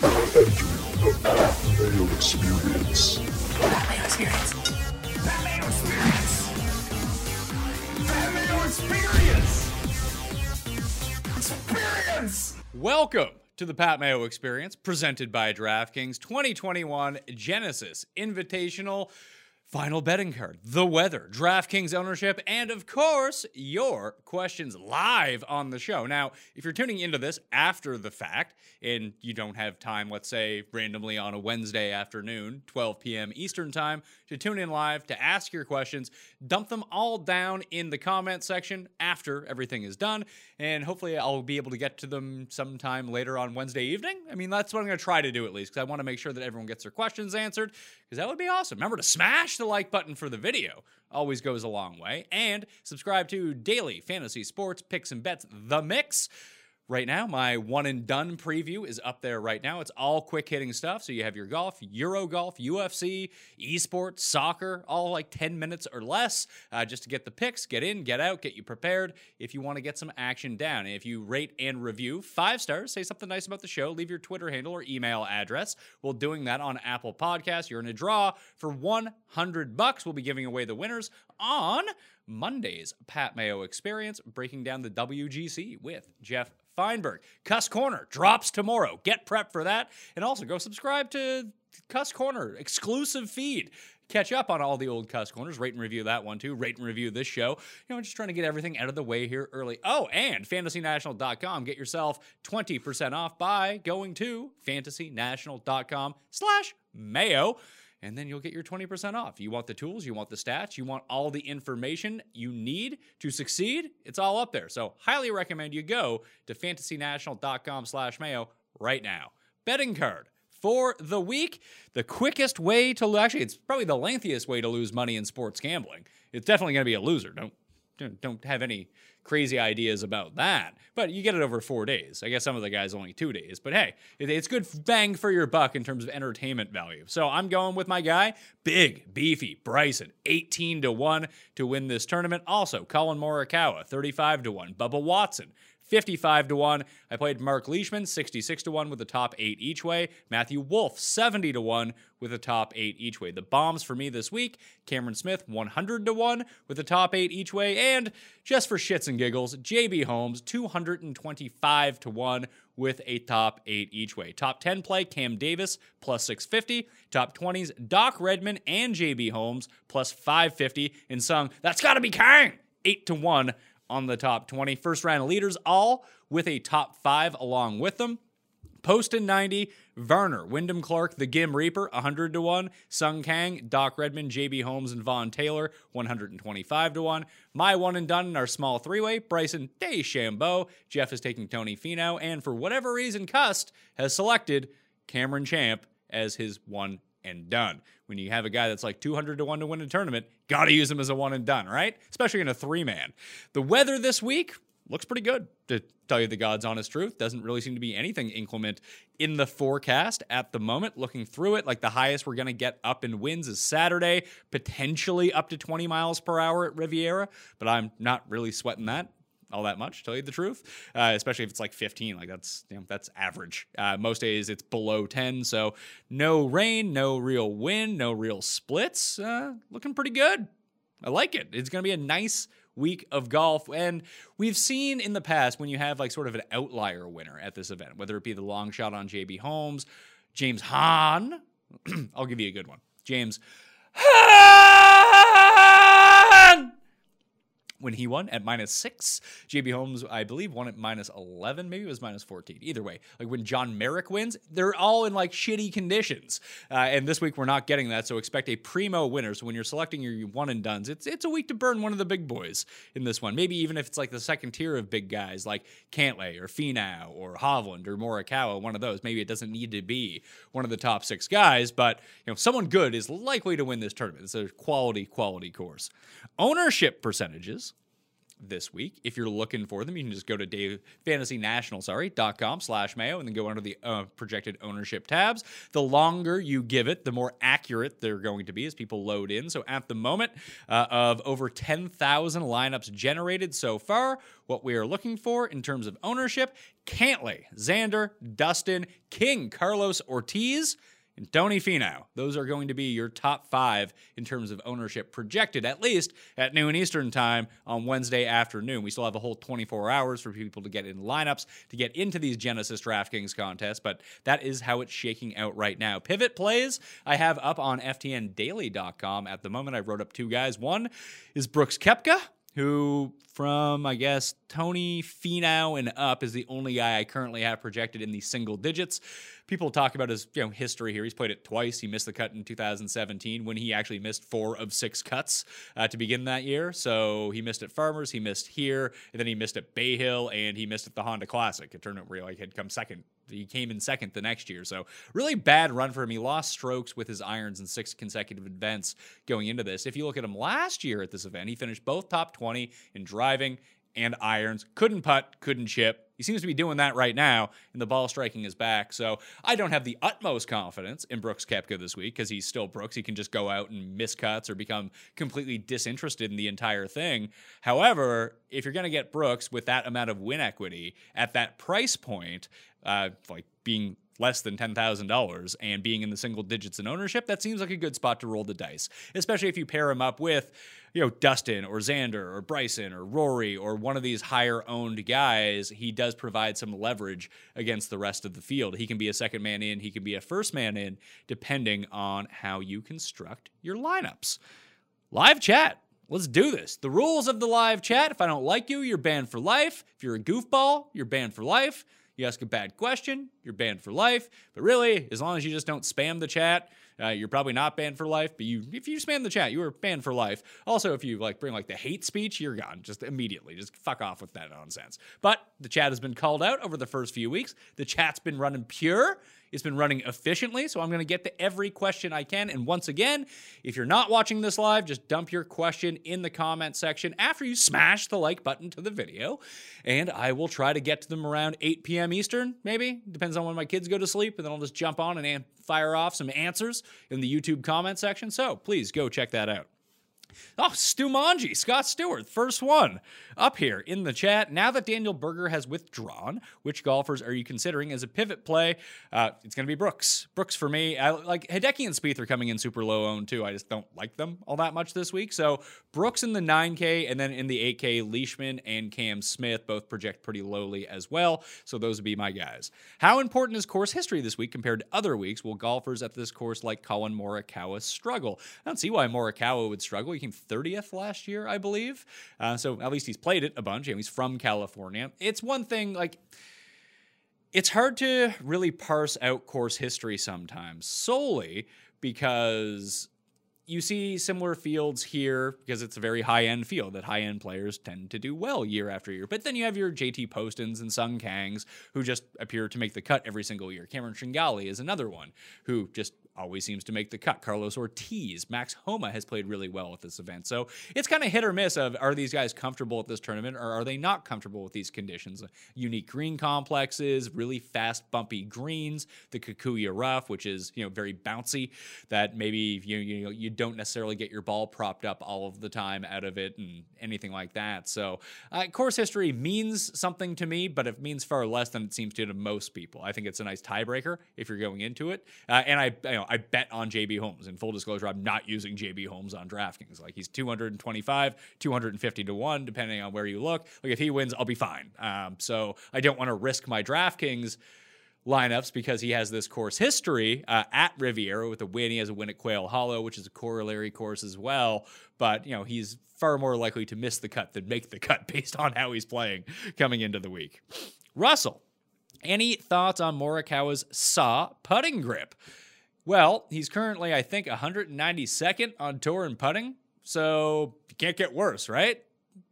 the Mayo Experience. Mayo Experience. Mayo Experience. Mayo Experience. Experience. Welcome to the Pat Mayo Experience, presented by DraftKings 2021 Genesis Invitational. Final betting card, the weather, DraftKings ownership, and of course, your questions live on the show. Now, if you're tuning into this after the fact and you don't have time, let's say randomly on a Wednesday afternoon, 12 p.m. Eastern Time, to tune in live to ask your questions, dump them all down in the comment section after everything is done. And hopefully, I'll be able to get to them sometime later on Wednesday evening. I mean, that's what I'm going to try to do at least because I want to make sure that everyone gets their questions answered because that would be awesome. Remember to smash the like button for the video, always goes a long way. And subscribe to Daily Fantasy Sports Picks and Bets The Mix. Right now, my one and done preview is up there right now. It's all quick hitting stuff. So you have your golf, Euro golf, UFC, esports, soccer, all like 10 minutes or less uh, just to get the picks, get in, get out, get you prepared if you want to get some action down. And if you rate and review five stars, say something nice about the show, leave your Twitter handle or email address. While doing that on Apple Podcasts, you're in a draw for 100 bucks. We'll be giving away the winners on Monday's Pat Mayo Experience, breaking down the WGC with Jeff Feinberg. Cuss Corner drops tomorrow. Get prepped for that. And also go subscribe to Cuss Corner, exclusive feed. Catch up on all the old Cuss Corners. Rate and review that one too. Rate and review this show. You know, just trying to get everything out of the way here early. Oh, and fantasynational.com. Get yourself 20% off by going to fantasynational.com slash mayo and then you'll get your 20% off. You want the tools, you want the stats, you want all the information you need to succeed, it's all up there. So highly recommend you go to fantasynational.com slash mayo right now. Betting card for the week. The quickest way to actually, it's probably the lengthiest way to lose money in sports gambling. It's definitely going to be a loser. Don't don't have any crazy ideas about that. But you get it over four days. I guess some of the guys only two days. But hey, it's good bang for your buck in terms of entertainment value. So I'm going with my guy, big, beefy Bryson, 18 to 1 to win this tournament. Also, Collin Morikawa, 35 to 1. Bubba Watson, 55 to 1. I played Mark Leishman, 66 to 1 with the top eight each way. Matthew Wolff 70 to 1 with the top eight each way. The bombs for me this week Cameron Smith, 100 to 1 with the top eight each way. And just for shits and giggles, JB Holmes, 225 to 1 with a top eight each way. Top 10 play, Cam Davis, plus 650. Top 20s, Doc Redman and JB Holmes, plus 550. And sung, that's got to be Kang! 8 to 1 on the top 20. First round leaders, all with a top five along with them. Poston 90, Varner, Wyndham Clark, the Ghim Reaper, 100 to 1, Sung Kang, Doc Redman, JB Holmes, and Vaughn Taylor, 125 to 1. My one and done in our small three way, Bryson DeChambeau. Jeff is taking Tony Finau, and for whatever reason, Cust has selected Cameron Champ as his one and done. When you have a guy that's like 200 to 1 to win a tournament, got to use him as a one and done, right? Especially in a three man. The weather this week looks pretty good, to tell you the God's honest truth. Doesn't really seem to be anything inclement in the forecast at the moment. Looking through it, like the highest we're going to get up in winds is Saturday, potentially up to 20 miles per hour at Riviera, but I'm not really sweating that all that much, tell you the truth. Uh, especially if it's like 15, like that's you know, that's average. Uh, most days it's below 10, so no rain, no real wind, no real splits. Uh, looking pretty good. I like it. It's going to be a nice week of golf. And we've seen in the past when you have like sort of an outlier winner at this event, whether it be the long shot on JB Holmes, James Hahn. I'll give you a good one. James Hahn when he won at minus six. JB Holmes, I believe, won at minus 11. Maybe it was minus 14. Either way, like when John Merrick wins, they're all in like shitty conditions. Uh, and this week we're not getting that. So expect a primo winner. So when you're selecting your one and duns, it's, it's a week to burn one of the big boys in this one. Maybe even if it's like the second tier of big guys like Cantlay or Finau or Hovland or Morikawa, one of those. Maybe it doesn't need to be one of the top six guys, but you know, someone good is likely to win this tournament. It's a quality, quality course. Ownership percentages this week. If you're looking for them, you can just go to Dave, slash mayo and then go under the uh, projected ownership tabs. The longer you give it, the more accurate they're going to be as people load in. So at the moment uh, of over 10,000 lineups generated so far, what we are looking for in terms of ownership, Cantlay, Xander, Dustin, King, Carlos Ortiz, and Tony Finau. Those are going to be your top five in terms of ownership projected, at least at noon Eastern time on Wednesday afternoon. We still have a whole 24 hours for people to get in lineups to get into these Genesis DraftKings contests, but that is how it's shaking out right now. Pivot plays I have up on FTNDaily.com at the moment. I wrote up two guys. One is Brooks Koepka who from I guess Tony Finau and up is the only guy I currently have projected in the single digits. People talk about his you know history here. He's played it twice. He missed the cut in 2017 when he actually missed four of six cuts uh, to begin that year. So he missed at Farmers, he missed here, and then he missed at Bay Hill, and he missed at the Honda Classic, a tournament where he like, had come second he came in second the next year. So really bad run for him. He lost strokes with his irons in six consecutive events going into this. If you look at him last year at this event, he finished both top 20 in driving and irons. Couldn't putt, couldn't chip. He seems to be doing that right now, and the ball striking is back. So I don't have the utmost confidence in Brooks Koepka this week because he's still Brooks. He can just go out and miss cuts or become completely disinterested in the entire thing. However, if you're going to get Brooks with that amount of win equity at that price point, uh, like being less than $10,000 and being in the single digits in ownership, that seems like a good spot to roll the dice, especially if you pair him up with, you know, Dustin or Xander or Bryson or Rory or one of these higher owned guys. He does provide some leverage against the rest of the field. He can be a second man in, he can be a first man in, depending on how you construct your lineups. Live chat. Let's do this. The rules of the live chat if I don't like you, you're banned for life. If you're a goofball, you're banned for life. You ask a bad question, you're banned for life. But really, as long as you just don't spam the chat, uh, you're probably not banned for life. But you, if you spam the chat, you are banned for life. Also, if you like bring like the hate speech, you're gone just immediately. Just fuck off with that nonsense. But the chat has been called out over the first few weeks. The chat's been running pure. It's been running efficiently, so I'm going to get to every question I can. And once again, if you're not watching this live, just dump your question in the comment section after you smash the like button to the video, and I will try to get to them around 8 p.m. Eastern, maybe. Depends on when my kids go to sleep, and then I'll just jump on and fire off some answers in the YouTube comment section. So please go check that out. Oh, Stu Manji, Scott Stewart, first one up here in the chat. Now that Daniel Berger has withdrawn, which golfers are you considering as a pivot play? Uh, it's going to be Brooks. Brooks for me. I, like Hideki and Spieth are coming in super low owned too. I just don't like them all that much this week. So Brooks in the 9K and then in the 8K, Leishman and Cam Smith both project pretty lowly as well. So those would be my guys. How important is course history this week compared to other weeks? Will golfers at this course like Collin Morikawa struggle? I don't see why Morikawa would struggle. Came 30th last year, I believe. Uh, so at least he's played it a bunch. Know, he's from California. It's one thing like it's hard to really parse out course history sometimes solely because you see similar fields here because it's a very high end field that high end players tend to do well year after year. But then you have your JT Postons and Sung Kangs who just appear to make the cut every single year. Cameron Tringale is another one who just always seems to make the cut. Carlos Ortiz, Max Homa has played really well at this event. So it's kind of hit or miss of are these guys comfortable at this tournament or are they not comfortable with these conditions? Unique green complexes, really fast bumpy greens, the Kikuyu rough, which is, you know, very bouncy that maybe you you know you don't necessarily get your ball propped up all of the time out of it and anything like that. So uh, course history means something to me, but it means far less than it seems to to most people. I think it's a nice tiebreaker if you're going into it. Uh, and I, you know, I bet on JB Holmes. In full disclosure, I'm not using JB Holmes on DraftKings. Like he's 225, 250 to one, depending on where you look. Like if he wins, I'll be fine. Um, so I don't want to risk my DraftKings lineups because he has this course history uh, at Riviera with a win. He has a win at Quail Hollow, which is a corollary course as well. But you know he's far more likely to miss the cut than make the cut based on how he's playing coming into the week. Russell, any thoughts on Morikawa's saw putting grip? Well, he's currently, I think, 192nd on tour in putting. So you can't get worse, right?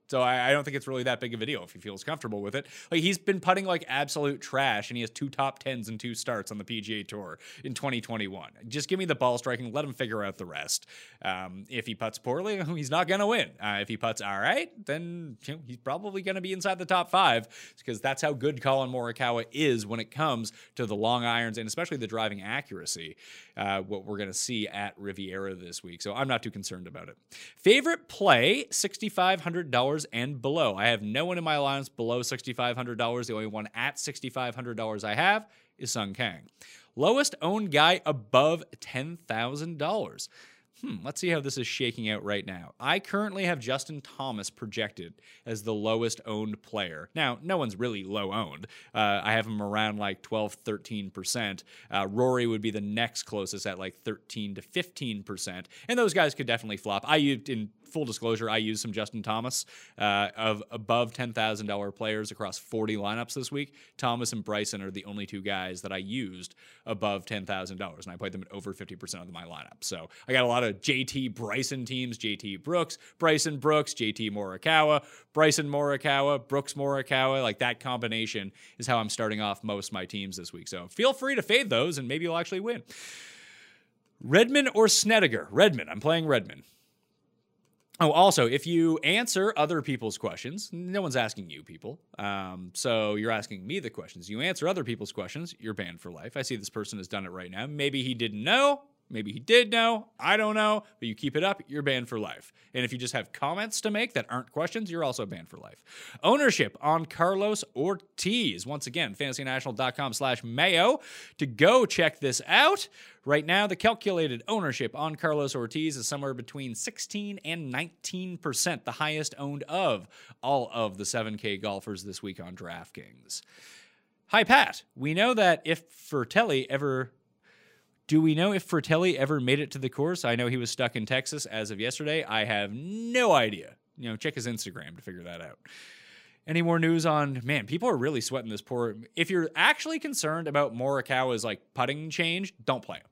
So I, I, don't think it's really that big of a deal if he feels comfortable with it. Like he's been putting like absolute trash, and he has two top tens and two starts on the PGA Tour in 2021. Just give me the ball striking, let him figure out the rest. Um, if he puts poorly, he's not going to win. Uh, if he puts all right, then you know, he's probably going to be inside the top five because that's how good Collin Morikawa is when it comes to the long irons and especially the driving accuracy. Uh, what we're going to see at Riviera this week. So I'm not too concerned about it. Favorite play, $6,500 and below. I have no one in my alliance below $6,500. The only one at $6,500 I have is Sung Kang. Lowest owned guy above $10,000. Hmm, let's see how this is shaking out right now. I currently have Justin Thomas projected as the lowest owned player. Now, no one's really low owned. Uh, I have him around like 12, 13%. Uh, Rory would be the next closest at like 13 to 15%. And those guys could definitely flop. I used in full disclosure, I used some Justin Thomas uh, of above $10,000 players across 40 lineups this week. Thomas and Bryson are the only two guys that I used above $10,000, and I played them at over 50% of my lineup. So I got a lot of JT Bryson teams, JT Brooks, Bryson Brooks, JT Morikawa, Bryson Morikawa, Brooks Morikawa. Like that combination is how I'm starting off most of my teams this week. So feel free to fade those, and maybe you'll actually win. Redman or Snedeker? Redman. I'm playing Redman. Oh, also, if you answer other people's questions, no one's asking you people. Um, so you're asking me the questions. You answer other people's questions, you're banned for life. I see this person has done it right now. Maybe he didn't know. Maybe he did know. I don't know. But you keep it up, you're banned for life. And if you just have comments to make that aren't questions, you're also banned for life. Ownership on Carlos Ortiz. Once again, fantasynational.com slash mayo to go check this out. Right now, the calculated ownership on Carlos Ortiz is somewhere between 16 and 19%, the highest owned of all of the 7K golfers this week on DraftKings. Hi, Pat. We know that if Frittelli ever do we know if Frittelli ever made it to the course? I know he was stuck in Texas as of yesterday. I have no idea. You know, check his Instagram to figure that out. Any more news on man? People are really sweating this poor. If you're actually concerned about Morikawa's like putting change, don't play him.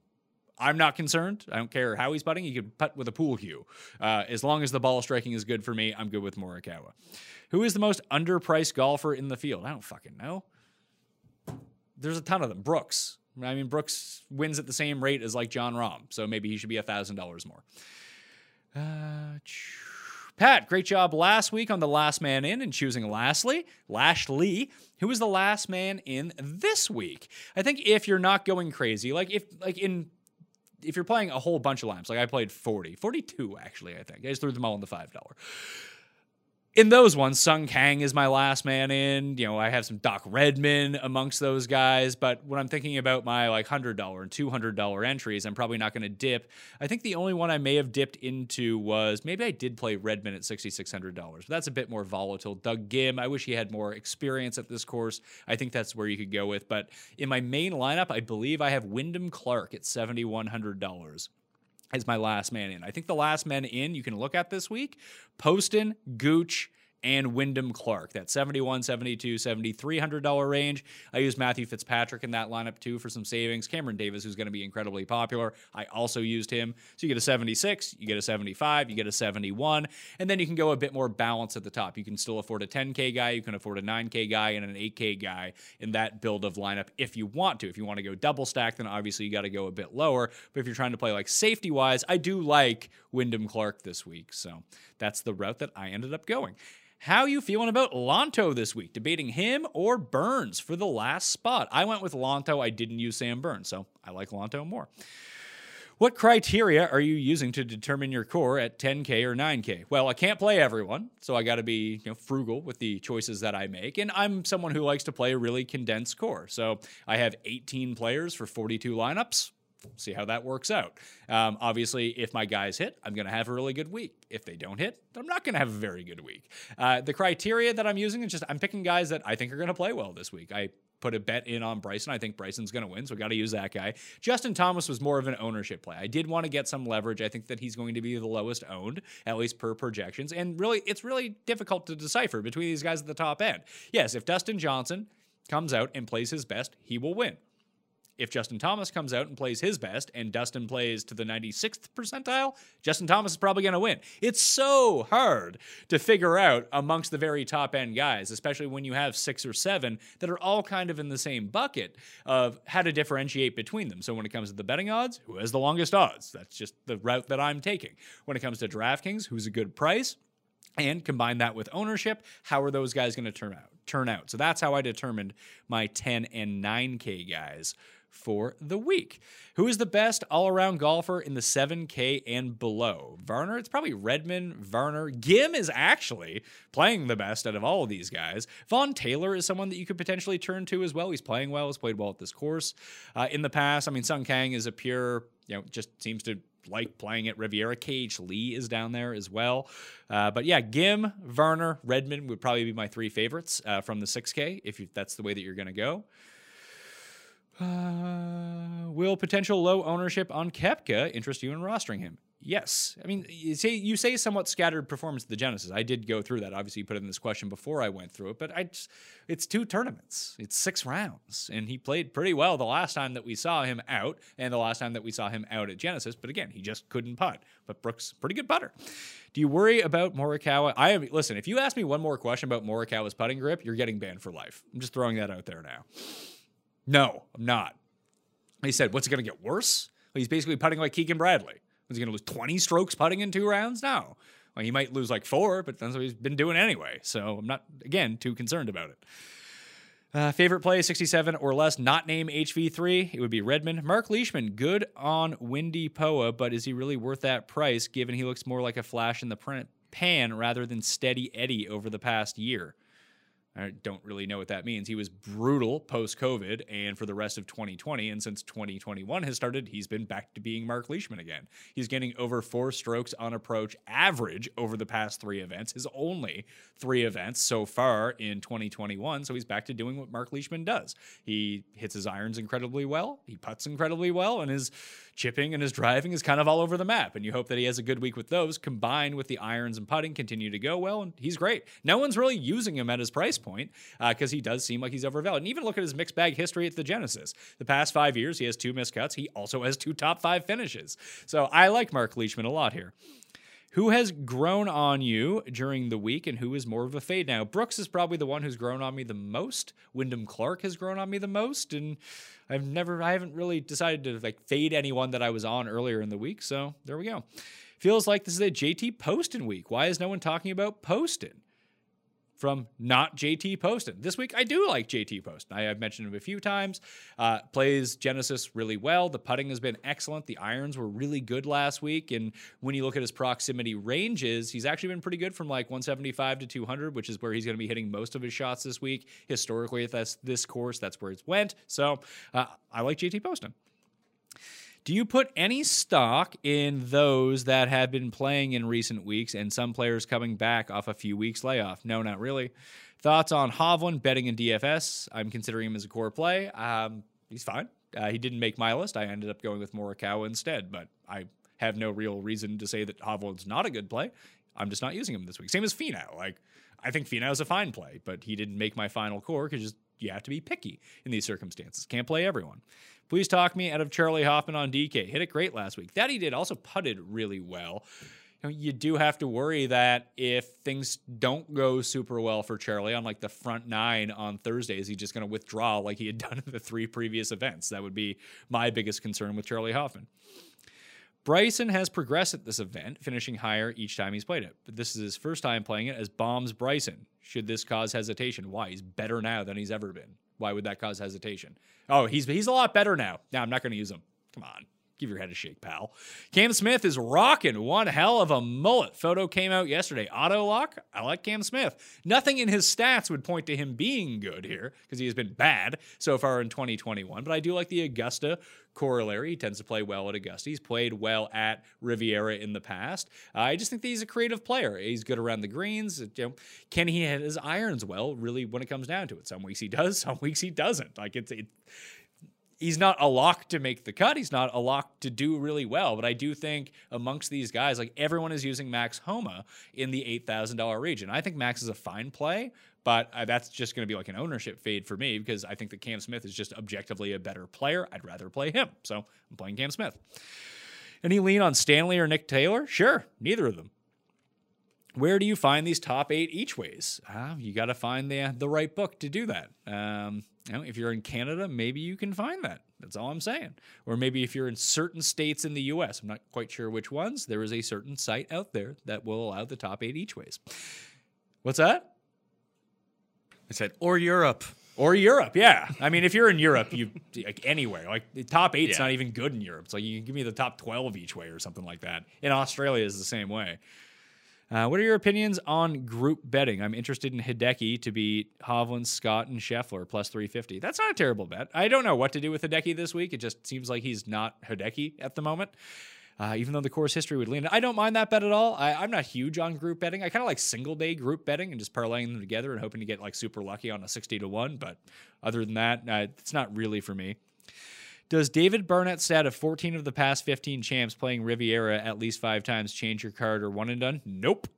I'm not concerned. I don't care how he's putting. He could putt with a pool cue. Uh, as long as the ball striking is good for me, I'm good with Morikawa. Who is the most underpriced golfer in the field? I don't fucking know. There's a ton of them. Brooks. I mean, Brooks wins at the same rate as like Jon Rahm, so maybe he should be $1,000 more. Uh, Pat, great job last week on the last man in and choosing Lastly, Lashley, who was the last man in this week. I think if you're not going crazy, like if like in if you're playing a whole bunch of lamps, like I played 40, 42 actually, I think. I just threw them all in the $5 in those ones, Sung Kang is my last man in. You know, I have some Doc Redman amongst those guys. But when I'm thinking about my like hundred dollar and two hundred dollar entries, I'm probably not going to dip. I think the only one I may have dipped into was maybe I did play Redman at sixty six hundred dollars. But that's a bit more volatile. Doug Ghim, I wish he had more experience at this course. I think that's where you could go with. But in my main lineup, I believe I have Wyndham Clark at seventy one hundred dollars is my last man in. I think the last men in you can look at this week Poston, Gooch, and Wyndham Clark. That 71, 72, 7300 dollar range. I use Matthew Fitzpatrick in that lineup too for some savings. Cameron Davis, who's going to be incredibly popular, I also used him. So you get a 76, you get a 75, you get a 71, and then you can go a bit more balance at the top. You can still afford a 10K guy, you can afford a 9K guy, and an 8K guy in that build of lineup if you want to. If you want to go double stack, then obviously you got to go a bit lower. But if you're trying to play like safety wise, I do like Wyndham Clark this week. So that's the route that I ended up going. How you feeling about Lanto this week? Debating him or Burns for the last spot. I went with Lanto. I didn't use Sam Burns, so I like Lanto more. What criteria are you using to determine your core at 10K or 9K? Well, I can't play everyone, so I got to be you know, frugal with the choices that I make. And I'm someone who likes to play a really condensed core. So I have 18 players for 42 lineups see how that works out. Um, obviously, if my guys hit, I'm going to have a really good week. If they don't hit, I'm not going to have a very good week. Uh, the criteria that I'm using is just I'm picking guys that I think are going to play well this week. I put a bet in on Bryson. I think Bryson's going to win, so we got to use that guy. Justin Thomas was more of an ownership play. I did want to get some leverage. I think that he's going to be the lowest owned, at least per projections. And really, it's really difficult to decipher between these guys at the top end. Yes, if Dustin Johnson comes out and plays his best, he will win. If Justin Thomas comes out and plays his best and Dustin plays to the 96th percentile, Justin Thomas is probably going to win. It's so hard to figure out amongst the very top end guys, especially when you have six or seven that are all kind of in the same bucket of how to differentiate between them. So when it comes to the betting odds, who has the longest odds? That's just the route that I'm taking. When it comes to DraftKings, who's a good price? and combine that with ownership how are those guys going to turn out turn out so that's how i determined my 10 and 9k guys for the week. Who is the best all-around golfer in the 7k and below? Varner? It's probably redman varner. Ghim is actually playing the best out of all of these guys. Vaughn taylor is someone that you could potentially turn to as well. He's playing well he's played well at this course. Uh, in the past i mean sung kang is a pure you know just seems to like playing at Riviera. KH Lee is down there as well. Uh, but yeah, Ghim, Varner, Redman would probably be my three favorites uh, from the 6K if you, that's the way that you're going to go. Uh, will potential low ownership on Koepka interest you in rostering him? Yes. I mean, you say you say somewhat scattered performance of the Genesis. I did go through that. Obviously, you put in this question before I went through it, but I just, it's two tournaments. It's six rounds, and he played pretty well the last time that we saw him out, and the last time that we saw him out at Genesis. But again, he just couldn't putt. But Brooks, pretty good putter. Do you worry about Morikawa? I am. Listen, if you ask me one more question about Morikawa's putting grip, you're getting banned for life. I'm just throwing that out there now. No, I'm not. He said, "What's it going to get worse?" Well, he's basically putting like Keegan Bradley. Was he going to lose 20 strokes putting in two rounds? No. Well, he might lose like four, but that's what he's been doing anyway. So I'm not, again, too concerned about it. Uh, favorite play 67 or less, not name HV3. It would be Redman. Mark Leishman, good on Windy Poa, but is he really worth that price given he looks more like a flash in the pan rather than steady Eddie over the past year? I don't really know what that means. He was brutal post COVID and for the rest of 2020. And since 2021 has started, he's been back to being Mark Leishman again. He's getting over four strokes on approach average over the past three events, his only three events so far in 2021. So he's back to doing what Mark Leishman does. He hits his irons incredibly well, he puts incredibly well, and his chipping and his driving is kind of all over the map. And you hope that he has a good week with those combined with the irons and putting continue to go well. And he's great. No one's really using him at his price point because uh, he does seem like he's overvalued. And even look at his mixed bag history at the Genesis. The past five years, he has two miscuts. He also has two top five finishes. So I like Mark Leishman a lot here. Who has grown on you during the week and who is more of a fade now? Brooks is probably the one who's grown on me the most. Wyndham Clark has grown on me the most. And I've never, I haven't really decided to like fade anyone that I was on earlier in the week. So there we go. Feels like this is a JT Poston week. Why is no one talking about Poston? From not JT Poston. This week, I do like JT Poston. I have mentioned him a few times. Uh, plays Genesis really well. The putting has been excellent. The irons were really good last week. And when you look at his proximity ranges, he's actually been pretty good from like 175 to 200, which is where he's going to be hitting most of his shots this week. Historically, at this, this course, that's where it's went. So uh, I like JT Poston. Do you put any stock in those that have been playing in recent weeks and some players coming back off a few weeks layoff? No, not really. Thoughts on Hovland betting in DFS? I'm considering him as a core play. Um, he's fine. Uh, he didn't make my list. I ended up going with Morikawa instead, but I have no real reason to say that Hovland's not a good play. I'm just not using him this week. Same as Finau. Like, I think Finau is a fine play, but he didn't make my final core because you have to be picky in these circumstances. Can't play everyone. Please talk me out of Charlie Hoffman on DK. Hit it great last week. That he did. Also putted really well. You, know, you do have to worry that if things don't go super well for Charlie on like the front nine on Thursday, is he just going to withdraw like he had done in the three previous events? That would be my biggest concern with Charlie Hoffman. Bryson has progressed at this event, finishing higher each time he's played it. But this is his first time playing it as Bombs Bryson. Should this cause hesitation? Why? He's better now than he's ever been. Why would that cause hesitation? Oh, he's he's a lot better now. Now I'm not going to use him. Come on. Give your head a shake, pal. Cam Smith is rocking one hell of a mullet. Photo came out yesterday. Auto lock. I like Cam Smith. Nothing in his stats would point to him being good here because he has been bad so far in 2021. But I do like the Augusta corollary. He tends to play well at Augusta. He's played well at Riviera in the past. Uh, I just think that he's a creative player. He's good around the greens. You know, can he hit his irons well? Really, when it comes down to it, some weeks he does, some weeks he doesn't. Like it's it, he's not a lock to make the cut. He's not a lock to do really well. But I do think amongst these guys, like everyone is using Max Homa in the $8,000 region. I think Max is a fine play, but uh, that's just going to be like an ownership fade for me because I think that Cam Smith is just objectively a better player. I'd rather play him. So I'm playing Cam Smith. Any lean on Stanley or Nick Taylor? Sure, neither of them. Where do you find these top eight each ways? Uh, you got to find the the right book to do that. Um, you know, if you're in Canada, maybe you can find that. That's all I'm saying. Or maybe if you're in certain states in the US, I'm not quite sure which ones, there is a certain site out there that will allow the top eight each ways. What's that? I said, or Europe. Or Europe, yeah. I mean, if you're in Europe, you like anywhere. Like the top eight's Yeah. not even good in Europe. It's like you can give me the top twelve each way or something like that. In Australia is the same way. Uh, what are your opinions on group betting? I'm interested in Hideki to beat Hovland, Scott, and Scheffler plus 350. That's not a terrible bet. I don't know what to do with Hideki this week. It just seems like he's not Hideki at the moment. Uh, even though the course history would lean. I don't mind that bet at all. I, I'm not huge on group betting. I kind of like single day group betting and just parlaying them together and hoping to get like super lucky on a 60 to 1. But other than that, uh, it's not really for me. Does David Barnett's stat of 14 of the past 15 champs playing Riviera at least five times change your card or one and done? Nope.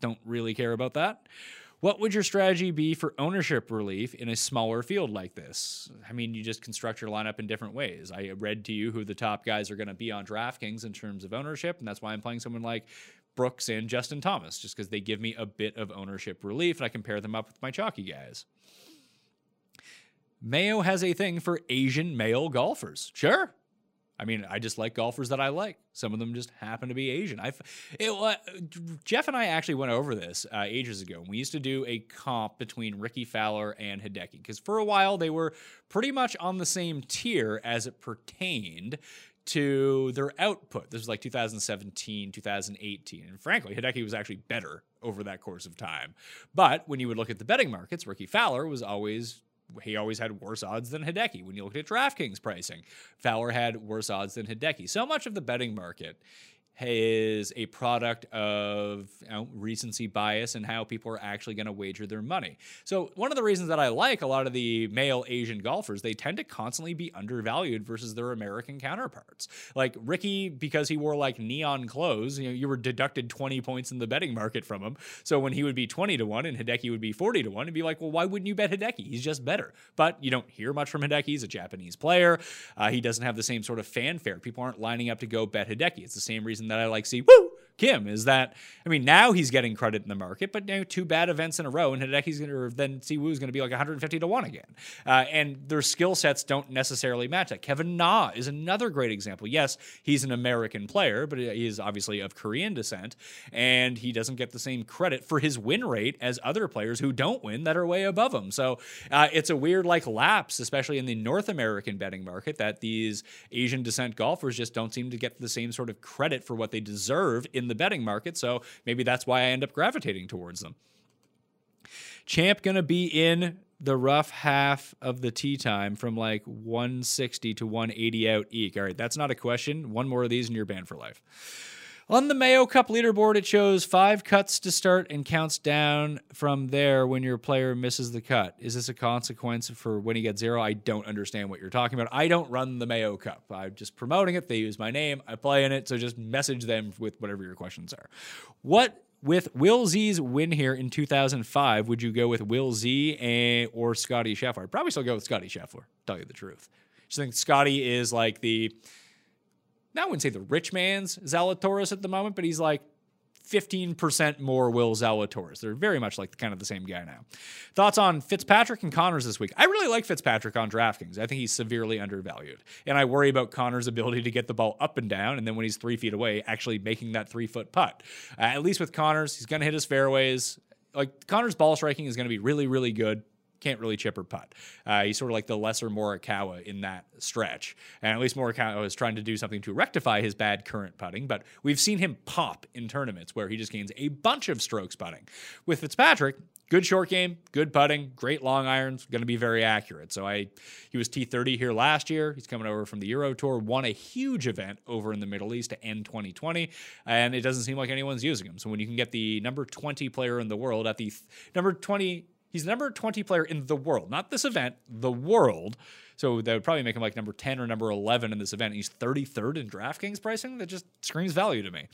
Don't really care about that. What would your strategy be for ownership relief in a smaller field like this? I mean, you just construct your lineup in different ways. I read to you who the top guys are going to be on DraftKings in terms of ownership, and that's why I'm playing someone like Brooks and Justin Thomas, just because they give me a bit of ownership relief, and I compare them up with my chalky guys. Mayo has a thing for Asian male golfers. Sure. I mean, I just like golfers that I like. Some of them just happen to be Asian. I, uh, Jeff and I actually went over this uh, ages ago. We used to do a comp between Rickie Fowler and Hideki because for a while they were pretty much on the same tier as it pertained to their output. This was like 2017, 2018. And frankly, Hideki was actually better over that course of time. But when you would look at the betting markets, Rickie Fowler was always he always had worse odds than Hideki. When you looked at DraftKings pricing, Fowler had worse odds than Hideki. So much of the betting market is a product of you know, recency bias and how people are actually going to wager their money. So one of the reasons that I like a lot of the male Asian golfers, they tend to constantly be undervalued versus their American counterparts. Like Rickie, because he wore like neon clothes, you know, you were deducted 20 points in the betting market from him. So when he would be 20 to 1 and Hideki would be 40 to 1, it'd be like, well, why wouldn't you bet Hideki? He's just better. But you don't hear much from Hideki. He's a Japanese player. Uh, he doesn't have the same sort of fanfare. People aren't lining up to go bet Hideki. It's the same reason that I like Si. Woo Kim is that I mean now he's getting credit in the market, but you know, two bad events in a row, and Hideki's going to then Si Woo's going to be like 150 to one again, uh, and their skill sets don't necessarily match that. Kevin Na is another great example. Yes, he's an American player, but he is obviously of Korean descent, and he doesn't get the same credit for his win rate as other players who don't win that are way above him. So uh, it's a weird like lapse, especially in the North American betting market, that these Asian descent golfers just don't seem to get the same sort of credit for what they deserve in the betting market. So maybe that's why I end up gravitating towards them. Champ gonna be in the rough half of the tee time from like 160 to 180 out eek. All right, that's not a question. One more of these and you're banned for life. On the Mayo Cup leaderboard, it shows five cuts to start and counts down from there when your player misses the cut. Is this a consequence for when he gets zero? I don't understand what you're talking about. I don't run the Mayo Cup. I'm just promoting it. They use my name. I play in it. So just message them with whatever your questions are. What with Will Z's win here in 2005, would you go with Will Z and, or Scotty Scheffler? I'd probably still go with Scotty Scheffler, tell you the truth. I think Scotty is like the I wouldn't say the rich man's Zalatoris at the moment, but he's like 15% more Will Zalatoris. They're very much like kind of the same guy now. Thoughts on Fitzpatrick and Conners this week? I really like Fitzpatrick on DraftKings. I think he's severely undervalued. And I worry about Conners' ability to get the ball up and down, and then when he's three feet away, actually making that three foot putt. Uh, at least with Conners, he's going to hit his fairways. Like Conners' ball striking is going to be really, really good can't really chip or putt. Uh, he's sort of like the lesser Morikawa in that stretch. And at least Morikawa is trying to do something to rectify his bad current putting, but we've seen him pop in tournaments where he just gains a bunch of strokes putting. With Fitzpatrick, good short game, good putting, great long irons, going to be very accurate. So I he was T30 here last year. He's coming over from the Euro Tour, won a huge event over in the Middle East to end 2020, and it doesn't seem like anyone's using him. So when you can get the number 20 player in the world at the th- number 20 He's number 20 player in the world, not this event, the world. So that would probably make him like number 10 or number 11 in this event. He's 33rd in DraftKings pricing. That just screams value to me.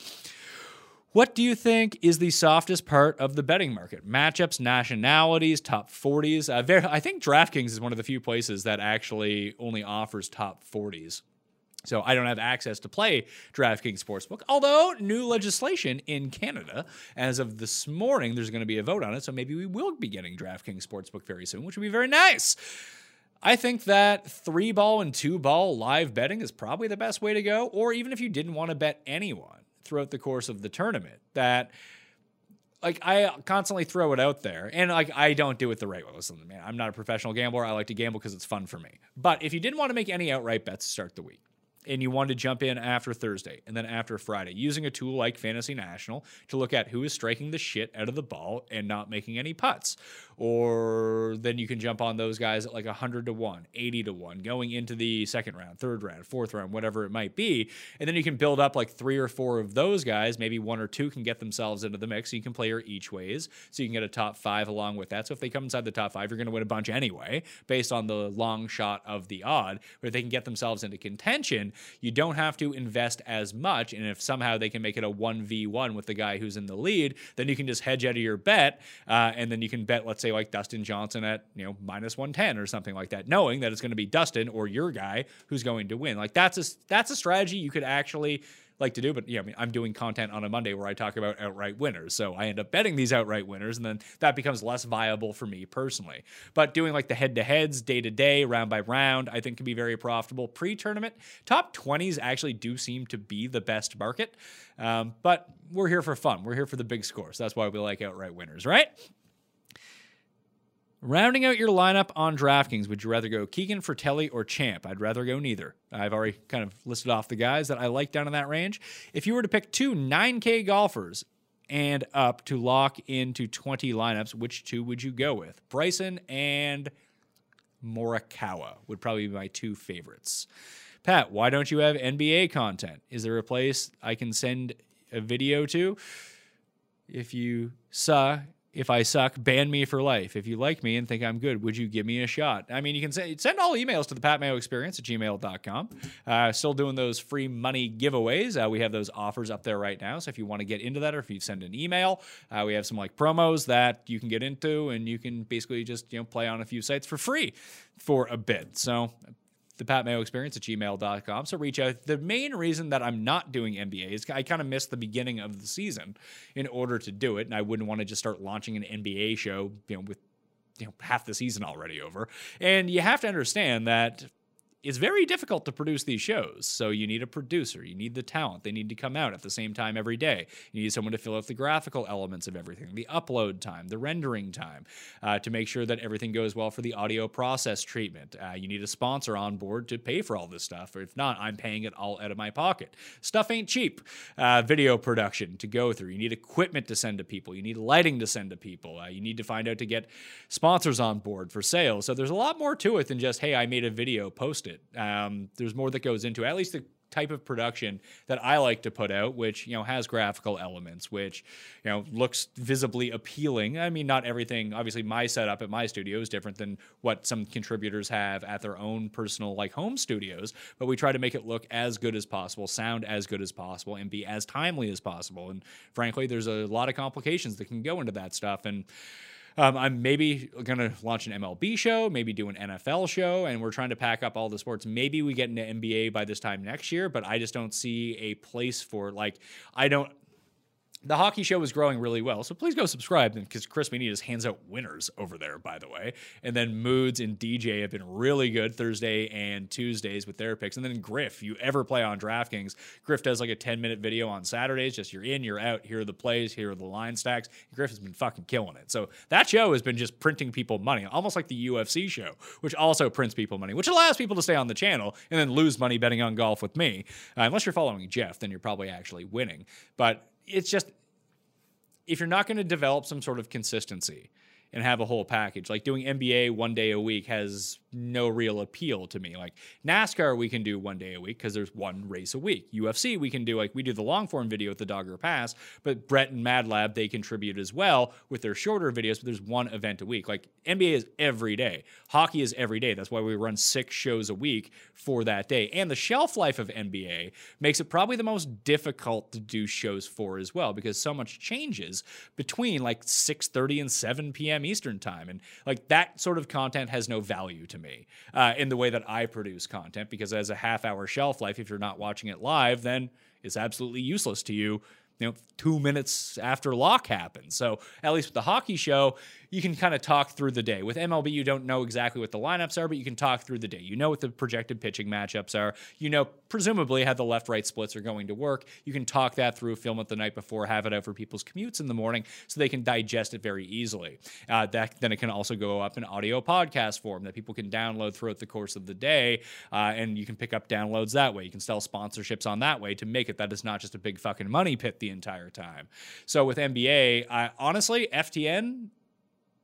What do you think is the softest part of the betting market? Matchups, nationalities, top 40s. Uh, I think DraftKings is one of the few places that actually only offers top 40s. So I don't have access to play DraftKings Sportsbook. Although new legislation in Canada, as of this morning, there's going to be a vote on it. So maybe we will be getting DraftKings Sportsbook very soon, which would be very nice. I think that three ball and two ball live betting is probably the best way to go. Or even if you didn't want to bet anyone throughout the course of the tournament, that like I constantly throw it out there, and like I don't do it the right way. Listen, man, I'm not a professional gambler. I like to gamble because it's fun for me. But if you didn't want to make any outright bets to start the week, and you wanted to jump in after Thursday and then after Friday, using a tool like Fantasy National to look at who is striking the shit out of the ball and not making any putts. Or then you can jump on those guys at like 100 to 1, 80 to 1, going into the second round, third round, fourth round, whatever it might be. And then you can build up like three or four of those guys. Maybe one or two can get themselves into the mix. So you can play your each ways. So you can get a top five along with that. So if they come inside the top five, you're going to win a bunch anyway, based on the long shot of the odd. But if they can get themselves into contention, you don't have to invest as much. And if somehow they can make it a 1v1 with the guy who's in the lead, then you can just hedge out of your bet. Uh, and then you can bet, let's say, like Dustin Johnson at, you know, minus 110 or something like that, knowing that it's going to be Dustin or your guy who's going to win. Like that's a, that's a strategy you could actually like to do. But yeah, I mean, I'm doing content on a Monday where I talk about outright winners. So I end up betting these outright winners, and then that becomes less viable for me personally. But doing like the head to heads, day to day, round by round, I think can be very profitable. Pre tournament, top 20s actually do seem to be the best market. Um, but we're here for fun. We're here for the big scores. That's why we like outright winners, right? Rounding out your lineup on DraftKings, would you rather go Keegan, Frittelli, or Champ? I'd rather go neither. I've already kind of listed off the guys that I like down in that range. If you were to pick two 9K golfers and up to lock into 20 lineups, which two would you go with? Bryson and Morikawa would probably be my two favorites. Pat, why don't you have NBA content? Is there a place I can send a video to? If you saw if I suck, ban me for life. If you like me and think I'm good, would you give me a shot? I mean, you can say, send all emails to the Pat Mayo Experience at gmail.com. Uh, still doing those free money giveaways. Uh, we have those offers up there right now. So if you want to get into that or if you send an email, uh, we have some like promos that you can get into and you can basically just, you know, play on a few sites for free for a bit. So the Pat Mayo experience at gmail.com. So reach out. The main reason that I'm not doing NBA is I kind of missed the beginning of the season in order to do it. And I wouldn't want to just start launching an NBA show, you know, with you know half the season already over. And you have to understand that it's very difficult to produce these shows. So you need a producer, you need the talent. They need to come out at the same time every day. You need someone to fill out the graphical elements of everything, the upload time, the rendering time, uh, to make sure that everything goes well for the audio process treatment. Uh, you need a sponsor on board to pay for all this stuff. Or if not, I'm paying it all out of my pocket. Stuff ain't cheap. Uh, video production to go through. You need equipment to send to people. You need lighting to send to people. Uh, you need to find out to get sponsors on board for sales. So there's a lot more to it than just, hey, I made a video, post it it. Um, there's more that goes into it. At least the type of production that I like to put out, which you know has graphical elements, which you know looks visibly appealing. I mean, not everything. Obviously, my setup at my studio is different than what some contributors have at their own personal like home studios. But we try to make it look as good as possible, sound as good as possible, and be as timely as possible. And frankly, there's a lot of complications that can go into that stuff, and um, I'm maybe going to launch an MLB show, maybe do an NFL show, and we're trying to pack up all the sports. Maybe we get into NBA by this time next year, but I just don't see a place for like I don't the hockey show is growing really well. So please go subscribe because Chris Meany just hands out winners over there, by the way. And then Moods and DJ have been really good Thursday and Tuesdays with their picks. And then Griff, you ever play on DraftKings, Griff does like a 10 minute video on Saturdays. Just you're in, you're out, here are the plays, here are the line stacks. Griff has been fucking killing it. So that show has been just printing people money, almost like the UFC show, which also prints people money, which allows people to stay on the channel and then lose money betting on golf with me. Uh, unless you're following Jeff, then you're probably actually winning. But it's just if you're not going to develop some sort of consistency and have a whole package, like doing NBA one day a week has no real appeal to me. Like NASCAR, we can do one day a week because there's one race a week. UFC, we can do like we do the long form video with the Dogger Pass, but Brett and Mad Lab they contribute as well with their shorter videos. But there's one event a week. Like NBA is every day, hockey is every day. That's why we run six shows a week for that day. And the shelf life of NBA makes it probably the most difficult to do shows for as well because so much changes between like 6:30 and 7 p.m. Eastern time, and like that sort of content has no value to me uh, in the way that I produce content because as a half hour shelf life, if you're not watching it live, then it's absolutely useless to you you know, two minutes after lock happens. So at least with the hockey show, you can kind of talk through the day. With MLB, you don't know exactly what the lineups are, but you can talk through the day. You know what the projected pitching matchups are. You know, presumably, how the left right splits are going to work. You can talk that through, film it the night before, have it out for people's commutes in the morning so they can digest it very easily. Uh, that Then it can also go up in audio podcast form that people can download throughout the course of the day. Uh, and you can pick up downloads that way. You can sell sponsorships on that way to make it that it's not just a big fucking money pit the entire time. So with NBA, I, honestly, FTN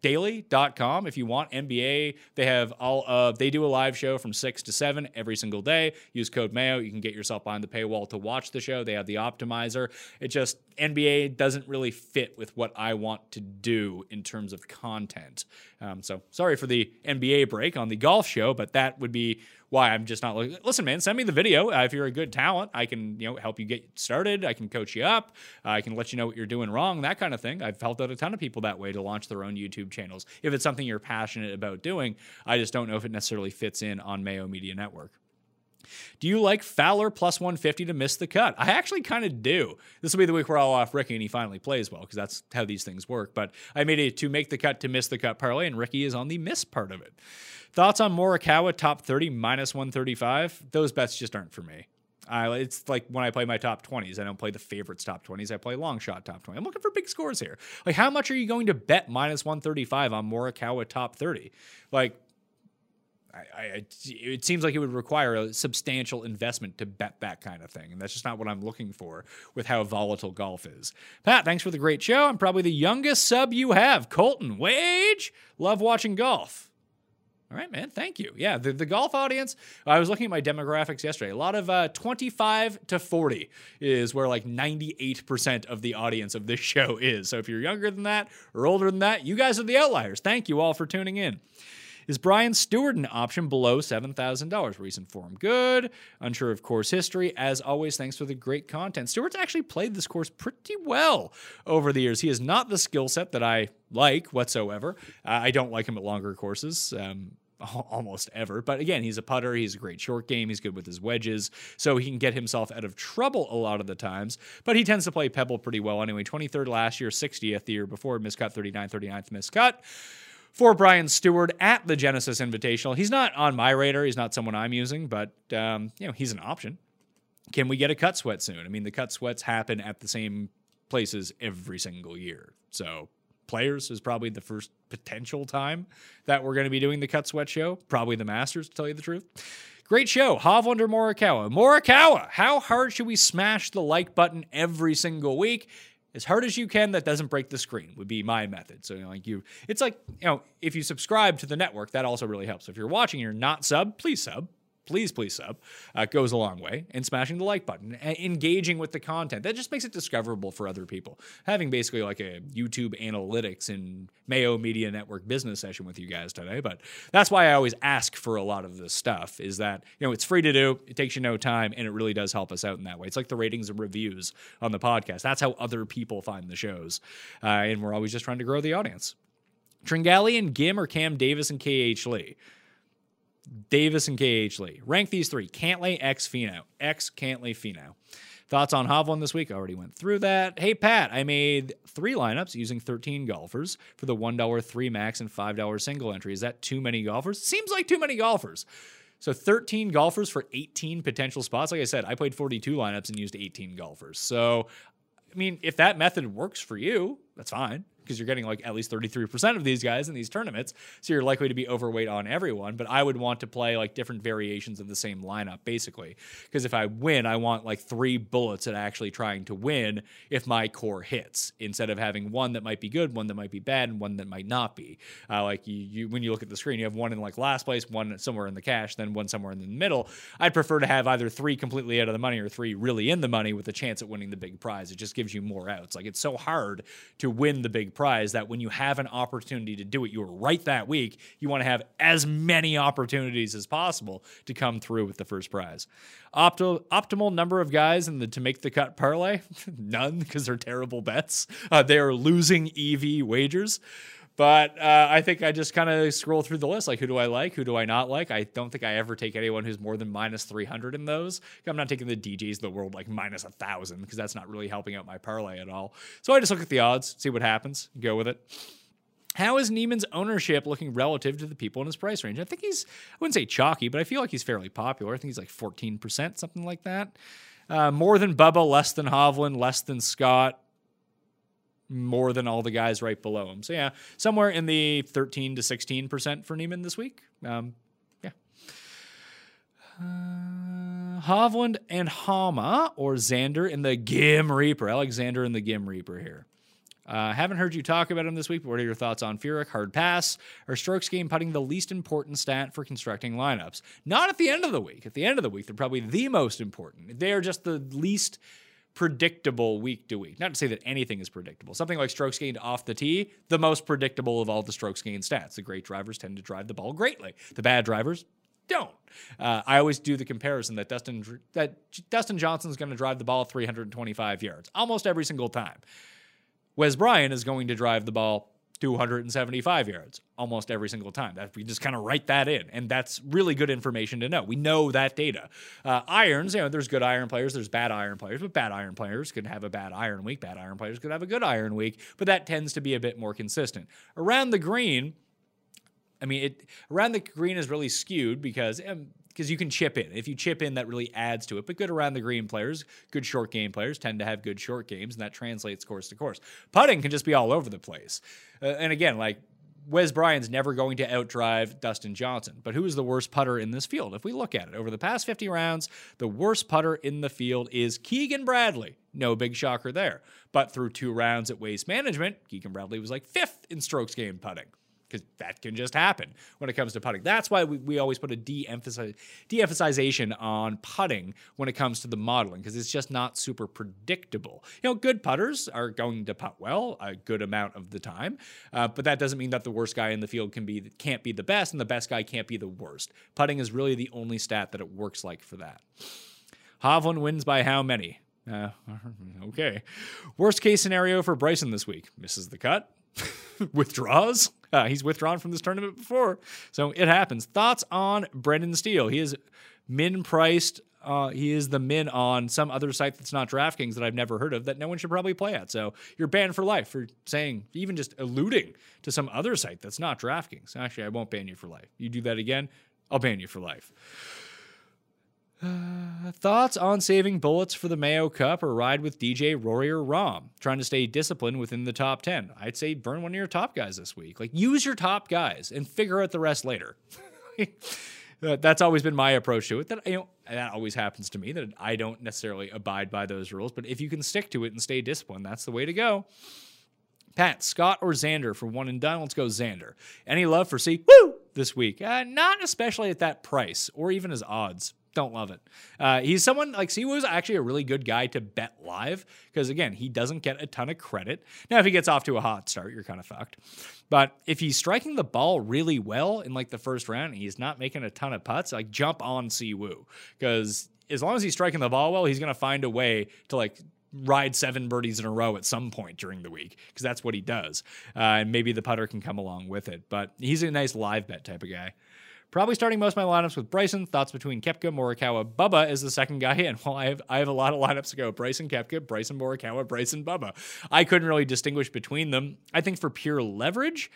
daily.com if you want nba they have all uh, they do a live show from 6 to 7 every single day. Use code mayo. You can get yourself behind the paywall to watch the show. They have the optimizer. It just nba doesn't really fit with what i want to do in terms of content. Um, so sorry for the nba break on the golf show but that would be why I'm just not looking. Listen, man, send me the video. Uh, if you're a good talent, I can you know help you get started. I can coach you up. Uh, I can let you know what you're doing wrong. That kind of thing. I've helped out a ton of people that way to launch their own YouTube channels. If it's something you're passionate about doing, I just don't know if it necessarily fits in on Mayo Media Network. Do you like Fowler plus 150 to miss the cut? I actually kind of do. This will be the week where I'll off Rickie and he finally plays well because that's how these things work. But I made it to make the cut to miss the cut parlay, and Rickie is on the miss part of it. Thoughts on Morikawa top 30 minus 135? Those bets just aren't for me. Uh, it's like when I play my top 20s, I don't play the favorites top 20s. I play long shot top 20. I'm looking for big scores here. Like, how much are you going to bet minus 135 on Morikawa top 30? Like, I, I, it seems like it would require a substantial investment to bet that kind of thing. And that's just not what I'm looking for with how volatile golf is. Pat, thanks for the great show. I'm probably the youngest sub you have. Colton, wage. Love watching golf. All right, man. Thank you. Yeah, the, the golf audience, I was looking at my demographics yesterday. A lot of uh, 25 to 40 is where like 98% of the audience of this show is. So if you're younger than that or older than that, you guys are the outliers. Thank you all for tuning in. Is Brian Stewart an option below $7,000? Recent form good. Unsure of course history. As always, thanks for the great content. Stewart's actually played this course pretty well over the years. He is not the skill set that I like whatsoever. Uh, I don't like him at longer courses. Um, almost ever. But again, he's a putter. He's a great short game. He's good with his wedges. So he can get himself out of trouble a lot of the times. But he tends to play Pebble pretty well anyway. 23rd last year, 60th the year before, miscut 39, 39th miscut. For Brian Stewart at the Genesis Invitational. He's not on my radar. He's not someone I'm using, but um, you know he's an option. Can we get a cut sweat soon? I mean, the cut sweats happen at the same places every single year. So players is probably the first potential time that we're going to be doing the Cut Sweat show. Probably the Masters, to tell you the truth. Great show. Hovlander Morikawa. Morikawa, how hard should we smash the like button every single week? As hard as you can, that doesn't break the screen would be my method. So, you know, like you, it's like, you know, if you subscribe to the network, that also really helps. If you're watching, and you're not sub, please sub please, please sub. Uh, goes a long way. And smashing the like button, engaging with the content. That just makes it discoverable for other people. Having basically like a YouTube analytics and Mayo Media Network business session with you guys today. But that's why I always ask for a lot of this stuff is that, you know, it's free to do, it takes you no time, and it really does help us out in that way. It's like the ratings and reviews on the podcast. That's how other people find the shows. Uh, and we're always just trying to grow the audience. Tringali and Ghim or Cam Davis and KH Lee? Davis and KH Lee. Rank these three Cantlay X, Finau. X Cantlay Finau. Thoughts on Hovland this week? I already went through that. Hey, Pat, I made three lineups using 13 golfers for the $1 three max and $5 single entry. Is that too many golfers? Seems like too many golfers. So 13 golfers for 18 potential spots. Like I said, I played 42 lineups and used 18 golfers. So, I mean, if that method works for you, that's fine. Because you're getting like at least 33% of these guys in these tournaments. So you're likely to be overweight on everyone. But I would want to play like different variations of the same lineup, basically. Because if I win, I want like three bullets at actually trying to win if my core hits, instead of having one that might be good, one that might be bad, and one that might not be. Uh, like you, you, when you look at the screen, you have one in like last place, one somewhere in the cash, then one somewhere in the middle. I'd prefer to have either three completely out of the money or three really in the money with a chance at winning the big prize. It just gives you more outs. Like it's so hard to win the big prize that when you have an opportunity to do it, you are right that week. You want to have as many opportunities as possible to come through with the first prize. Opti- optimal number of guys in the to make the cut parlay? None, because they're terrible bets. Uh, they are losing EV wagers. But uh, I think I just kind of scroll through the list. Like, who do I like? Who do I not like? I don't think I ever take anyone who's more than minus 300 in those. I'm not taking the DJs of the world like minus a 1,000 because that's not really helping out my parlay at all. So I just look at the odds, see what happens, go with it. How is Niemann's ownership looking relative to the people in his price range? I think he's, I wouldn't say chalky, but I feel like he's fairly popular. I think he's like 14%, something like that. Uh, more than Bubba, less than Hovland, less than Scott, more than all the guys right below him. So yeah, somewhere in the 13 to 16 percent for Niemann this week. Um, yeah. Uh, Hovland and Homa or Xander in the Ghim Reaper. Alexander in the Ghim Reaper here. Uh, haven't heard you talk about him this week, but what are your thoughts on Furyk? Hard pass or strokes gained putting the least important stat for constructing lineups? Not at the end of the week. At the end of the week, they're probably the most important. They are just the least predictable week to week. Not to say that anything is predictable. Something like strokes gained off the tee, the most predictable of all the strokes gained stats. The great drivers tend to drive the ball greatly. The bad drivers don't. Uh, I always do the comparison that Dustin that Dustin Johnson's going to drive the ball 325 yards almost every single time. Wes Bryan is going to drive the ball 275 yards almost every single time. That we just kind of write that in, and that's really good information to know. We know that data. Uh, irons, you know, there's good iron players, there's bad iron players, but bad iron players can have a bad iron week. Bad iron players could have a good iron week, but that tends to be a bit more consistent. Around the green, I mean, it around the green is really skewed because um, because you can chip in. If you chip in, that really adds to it. But good around the green players, good short game players tend to have good short games, and that translates course to course. Putting can just be all over the place. Uh, and again, like Wes Bryan's never going to outdrive Dustin Johnson. But who is the worst putter in this field? If we look at it over the past 50 rounds, the worst putter in the field is Keegan Bradley. No big shocker there. But through two rounds at Waste Management, Keegan Bradley was like fifth in strokes gained putting because that can just happen when it comes to putting. That's why we, we always put a de-emphasize, de-emphasization on putting when it comes to the modeling because it's just not super predictable. You know, good putters are going to putt well a good amount of the time, uh, but that doesn't mean that the worst guy in the field can be can't be the best and the best guy can't be the worst. Putting is really the only stat that it works like for that. Hovland wins by how many? Uh, okay. Worst case scenario for Bryson this week misses the cut, withdraws. Uh, he's withdrawn from this tournament before, so it happens. Thoughts on Brendan Steele? He is min priced. Uh, he is the min on some other site that's not DraftKings that I've never heard of that no one should probably play at. So you're banned for life for saying, even just alluding to some other site that's not DraftKings. Actually, I won't ban you for life. You do that again, I'll ban you for life. Thoughts on saving bullets for the Mayo Cup or ride with DJ, Rory, or Rahm? Trying to stay disciplined within the top 10. I'd say burn one of your top guys this week. Like, use your top guys and figure out the rest later. That's always been my approach to it. That you know, that always happens to me. That I don't necessarily abide by those rules, but if you can stick to it and stay disciplined, that's the way to go. Pat, Scott, or Xander for one and done? Let's go Xander. Any love for Si? Woo! This week, uh, not especially at that price or even his odds don't love it. Uh, he's someone like Si Woo's actually a really good guy to bet live because again, he doesn't get a ton of credit. Now, if he gets off to a hot start, you're kind of fucked. But if he's striking the ball really well in like the first round, he's not making a ton of putts. Like jump on Si Woo because as long as he's striking the ball well, he's gonna find a way to like ride seven birdies in a row at some point during the week because that's what he does. Uh, and maybe the putter can come along with it. But he's a nice live bet type of guy. Probably starting most of my lineups with Bryson. Thoughts between Koepka, Morikawa, Bubba is the second guy in. Well, I have I have a lot of lineups to go. Bryson, Koepka, Bryson, Morikawa, Bryson, Bubba. I couldn't really distinguish between them. I think for pure leverage,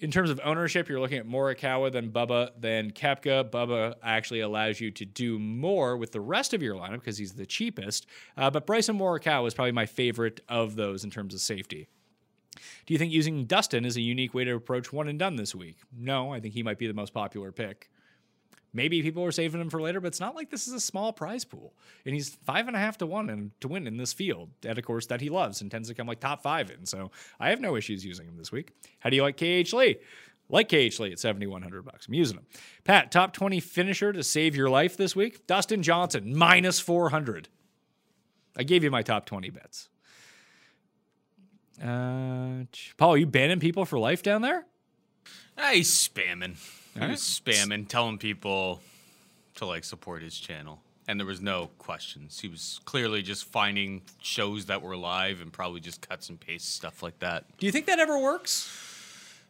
in terms of ownership, you're looking at Morikawa than Bubba than Koepka. Bubba actually allows you to do more with the rest of your lineup because he's the cheapest. Uh, but Bryson Morikawa is probably my favorite of those in terms of safety. Do you think using Dustin is a unique way to approach one and done this week? No, I think he might be the most popular pick. Maybe people are saving him for later, but it's not like this is a small prize pool. And he's five and a half to one and to win in this field at a course that he loves and tends to come like top five in. So I have no issues using him this week. How do you like KH Lee? Like KH Lee at 7,100 bucks. I'm using him. Pat, top 20 finisher to save your life this week? Dustin Johnson, minus 400. I gave you my top 20 bets. Uh, Paul, are you banning people for life down there? Ah, he's spamming. He was spamming, telling people to like support his channel. And there was no questions. He was clearly just finding shows that were live and probably just cuts and pastes stuff like that. Do you think that ever works?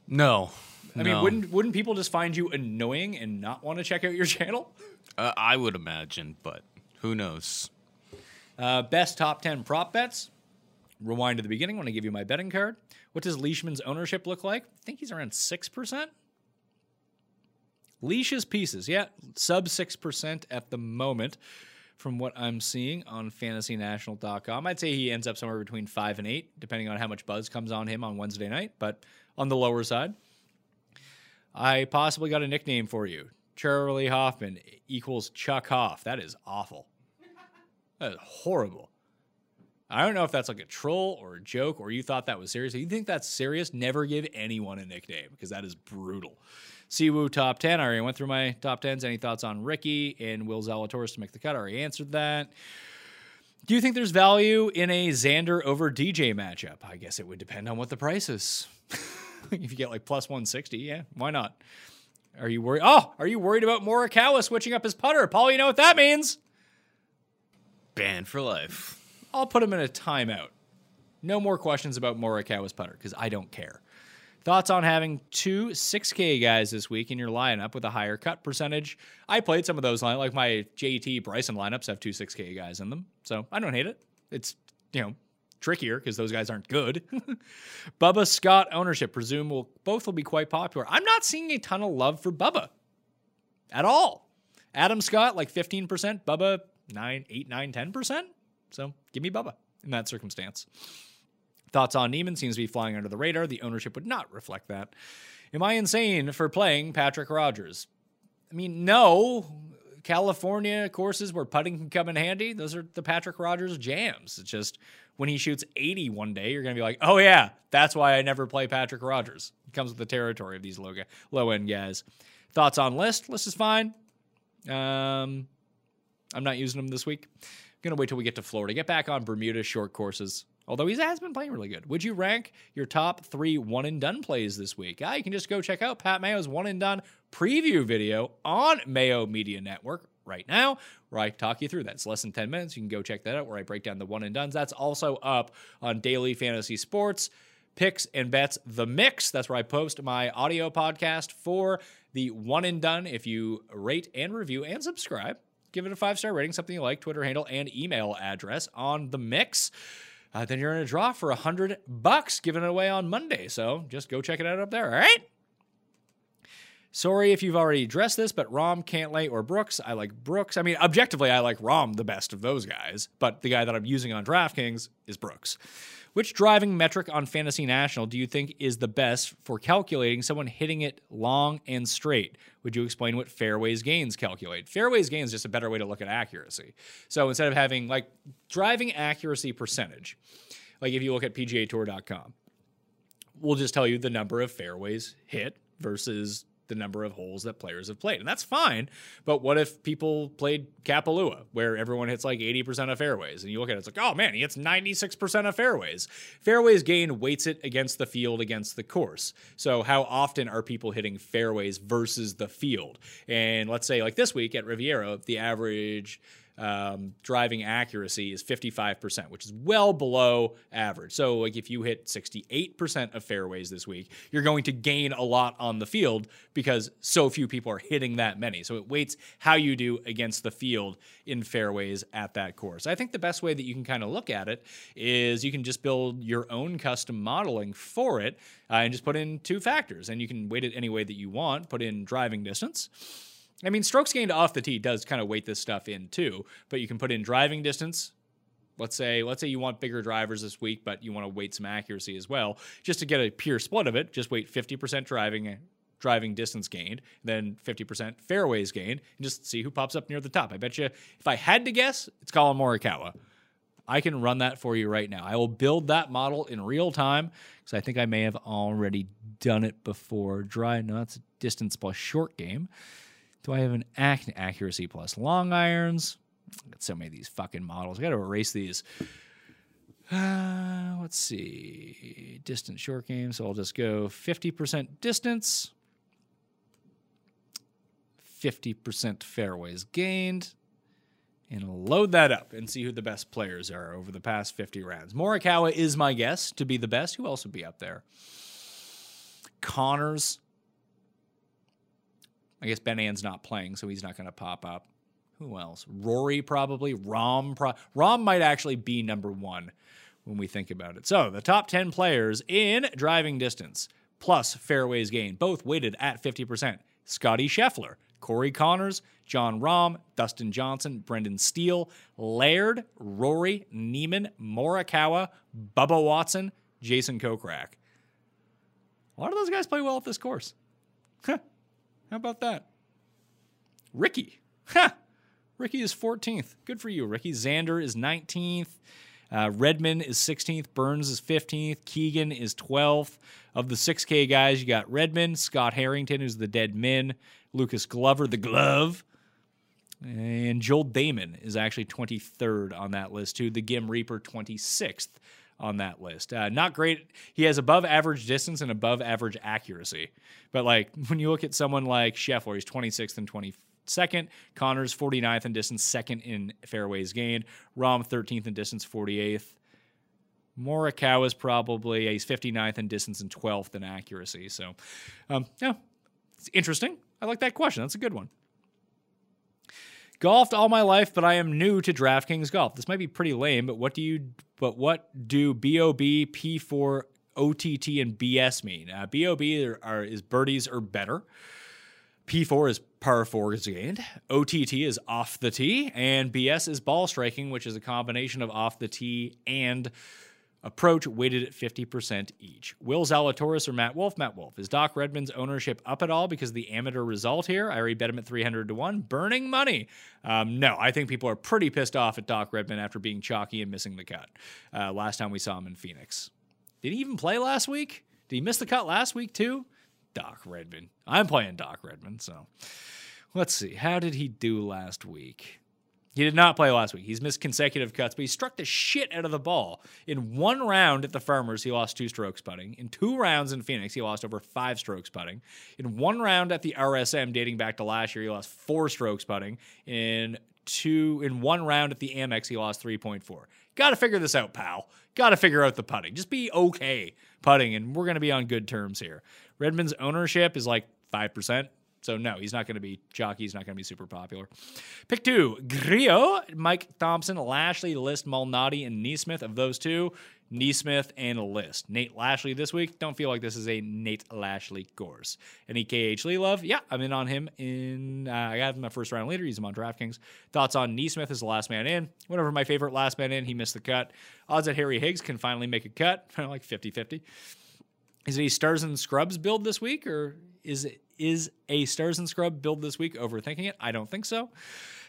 No. I mean, wouldn't wouldn't people just find you annoying and not want to check out your channel? uh, I would imagine, but who knows? Uh, best top 10 prop bets. Rewind to the beginning when I give you my betting card. What does Leishman's ownership look like? I think he's around 6%. Leash's pieces, yeah, sub 6% at the moment from what I'm seeing on fantasynational.com. I'd say he ends up somewhere between 5 and 8, depending on how much buzz comes on him on Wednesday night, but on the lower side. I possibly got a nickname for you. Charley Hoffman equals Chuck Hoff. That is awful. That is horrible. I don't know if that's like a troll or a joke or you thought that was serious. If you think that's serious, never give anyone a nickname because that is brutal. Si Woo top 10. I already went through my top 10s. Any thoughts on Rickie and Will Zalatoris to make the cut? I already answered that. Do you think there's value in a Xander over DJ matchup? I guess it would depend on what the price is. if you get like plus 160, yeah, why not? Are you worried? Oh, are you worried about Morikawa switching up his putter? Paul, you know what that means? Banned for life. I'll put him in a timeout. No more questions about Morikawa's putter because I don't care. Thoughts on having two 6K guys this week in your lineup with a higher cut percentage? I played some of those, like my JT Bryson lineups have two 6K guys in them, so I don't hate it. It's, you know, trickier because those guys aren't good. Bubba Scott ownership, presume will both will be quite popular. I'm not seeing a ton of love for Bubba at all. Adam Scott, like 15%, Bubba 9, 8, 9, 10%. So give me Bubba in that circumstance. Thoughts on Niemann seems to be flying under the radar. The ownership would not reflect that. Am I insane for playing Patrick Rogers? I mean, no. California courses where putting can come in handy, those are the Patrick Rogers jams. It's just when he shoots 80 one day, you're going to be like, oh, yeah, that's why I never play Patrick Rogers. It comes with the territory of these low, low end guys. Thoughts on List? List is fine. Um, I'm not using them this week. Gonna wait till we get to Florida. Get back on Bermuda short courses. Although he has been playing really good. Would you rank your top three one and done plays this week? Ah, you can just go check out Pat Mayo's one and done preview video on Mayo Media Network right now, where I talk you through that. It's less than 10 minutes. You can go check that out where I break down the one and dones. That's also up on Daily Fantasy Sports. Picks and bets, the mix. That's where I post my audio podcast for the one and done. If you rate and review and subscribe, give it a five star rating, something you like, Twitter handle and email address on the mix. Uh, then you're in a draw for a hundred bucks given away on Monday. So just go check it out up there. All right. Sorry if you've already addressed this, but Rahm, Cantlay, or Brooks. I like Brooks. I mean, objectively, I like Rahm the best of those guys, but the guy that I'm using on DraftKings is Brooks. Which driving metric on Fantasy National do you think is the best for calculating someone hitting it long and straight? Would you explain what fairways gains calculate? Fairways gains is just a better way to look at accuracy. So instead of having like driving accuracy percentage, like if you look at PGA PGAtour.com, we'll just tell you the number of fairways hit versus the number of holes that players have played. And that's fine. But what if people played Kapalua, where everyone hits like 80% of fairways? And you look at it, it's like, oh man, he hits 96% of fairways. Fairways gain weights it against the field, against the course. So how often are people hitting fairways versus the field? And let's say, like this week at Riviera, the average um, driving accuracy is 55%, which is well below average. So, like if you hit 68% of fairways this week, you're going to gain a lot on the field because so few people are hitting that many. So, it weights how you do against the field in fairways at that course. I think the best way that you can kind of look at it is you can just build your own custom modeling for it uh, and just put in two factors. And you can weight it any way that you want, put in driving distance I mean, strokes gained off the tee does kind of weight this stuff in too, but you can put in driving distance Let's say let's say you want bigger drivers this week, but you want to weight some accuracy as well. Just to get a pure split of it, just weight 50% driving driving distance gained, then 50% fairways gained, and just see who pops up near the top. I bet you if I had to guess, it's Collin Morikawa. I can run that for you right now. I will build that model in real time because I think I may have already done it before. Dry, that's distance plus short game. Do I have an ac- accuracy plus long irons? I got so many of these fucking models. I got to erase these. Uh, let's see. Distance short game. So I'll just go 50% distance, 50% fairways gained, and load that up and see who the best players are over the past 50 rounds. Morikawa is my guess to be the best. Who else would be up there? Conners. I guess Ben An's not playing, so he's not going to pop up. Who else? Rory probably. Rahm. Pro- Rahm might actually be number one when we think about it. So the top 10 players in driving distance plus fairways gained, both weighted at 50%. Scottie Scheffler, Corey Conners, Jon Rahm, Dustin Johnson, Brendan Steele, Laird, Rory, Niemann, Morikawa, Bubba Watson, Jason Kokrak. A lot of those guys play well at this course. How about that? Rickie. Ha! Rickie is 14th. Good for you, Rickie. Xander is 19th. Uh, Redman is 16th. Burns is 15th. Keegan is 12th. Of the 6K guys, you got Redman, Scott Harrington, who's the dead men, Lucas Glover, the glove, and Joel Dahmen is actually 23rd on that list, too. The Ghim Reaper, 26th on that list. Uh, not great. He has above average distance and above average accuracy. But like when you look at someone like Scheffler, he's 26th and 22nd. Conners 49th in distance, second in fairways gained. Rahm 13th in distance, 48th. Morikawa is probably he's 59th in distance and 12th in accuracy. So, um, yeah, it's interesting. I like that question. That's a good one. Golfed all my life, but I am new to DraftKings Golf. This might be pretty lame, but what do you? But what do BOB, P4, OTT, and BS mean? Uh, BOB are, are, is birdies or better. P4 is par four is gained. OTT is off the tee, and BS is ball striking, which is a combination of off the tee and approach weighted at 50% each. Will Zalatoris or Matt Wolff? Matt Wolff. Is Doc Redman's ownership up at all because of the amateur result here? I already bet him at 300 to 1. Burning money. Um, no, I think people are pretty pissed off at Doc Redman after being chalky and missing the cut uh, last time we saw him in Phoenix. Did he even play last week? Did he miss the cut last week too? Doc Redman. I'm playing Doc Redman, so let's see. How did he do last week? He did not play last week. He's missed consecutive cuts, but he struck the shit out of the ball. In one round at the Farmers, he lost two strokes putting. In two rounds in Phoenix, he lost over five strokes putting. In one round at the RSM, dating back to last year, he lost four strokes putting. In two, in one round at the Amex, he lost 3.4. Got to figure this out, pal. Got to figure out the putting. Just be okay putting, and we're to be on good terms here. Redman's ownership is like 5%. So no, he's not going to be jockey. He's not going to be super popular. Pick two: Grillo, Mike Thompson, Lashley, List, Malnati, and NeSmith. Of those two, NeSmith and List. Nate Lashley this week. Don't feel like this is a Nate Lashley course. Any KH Lee love? Yeah, I'm in on him. In uh, I got him my first round leader. He's him on DraftKings. Thoughts on NeSmith as the last man in? Whatever my favorite last man in. He missed the cut. Odds that Harry Higgs can finally make a cut. like 50-50. Is it a stars and scrubs build this week, or is it is a stars and scrub build this week? Overthinking it? I don't think so.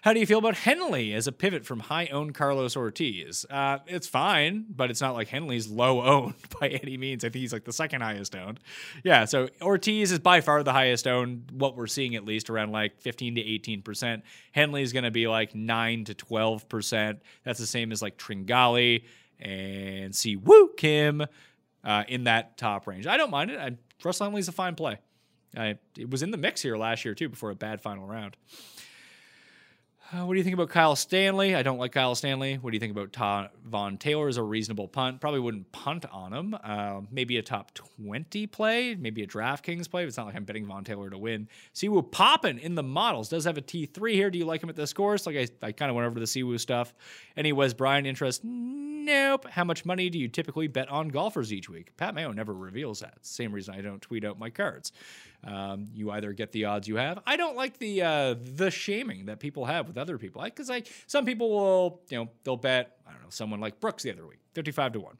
How do you feel about Henley as a pivot from high owned Carlos Ortiz? Uh, it's fine, but it's not like Henley's low owned by any means. I think he's like the second highest owned. Yeah, so Ortiz is by far the highest owned, what we're seeing at least around like 15 to 18%. Henley's going to be like 9 to 12%. That's the same as like Tringali and Si Woo Kim uh, in that top range. I don't mind it. I, Russell Henley's a fine play. I, it was in the mix here last year too before a bad final round. Uh, what do you think about Kyle Stanley? I don't like Kyle Stanley. What do you think about Ta- Vaughn Taylor as a reasonable punt? Probably wouldn't punt on him. Uh, maybe a top 20 play, maybe a DraftKings play. It's not like I'm betting Vaughn Taylor to win. Si Woo popping in the models. Does have a T3 here. Do you like him at this course? Like I, I kind of went over the Si Woo stuff. Any Wes Bryan interest? Nope. How much money do you typically bet on golfers each week? Pat Mayo never reveals that. Same reason I don't tweet out my cards. Um, you either get the odds you have. I don't like the uh, the shaming that people have with other people. Because like some people will, you know, they'll bet. I don't know someone like Brooks the other week, fifty five to one.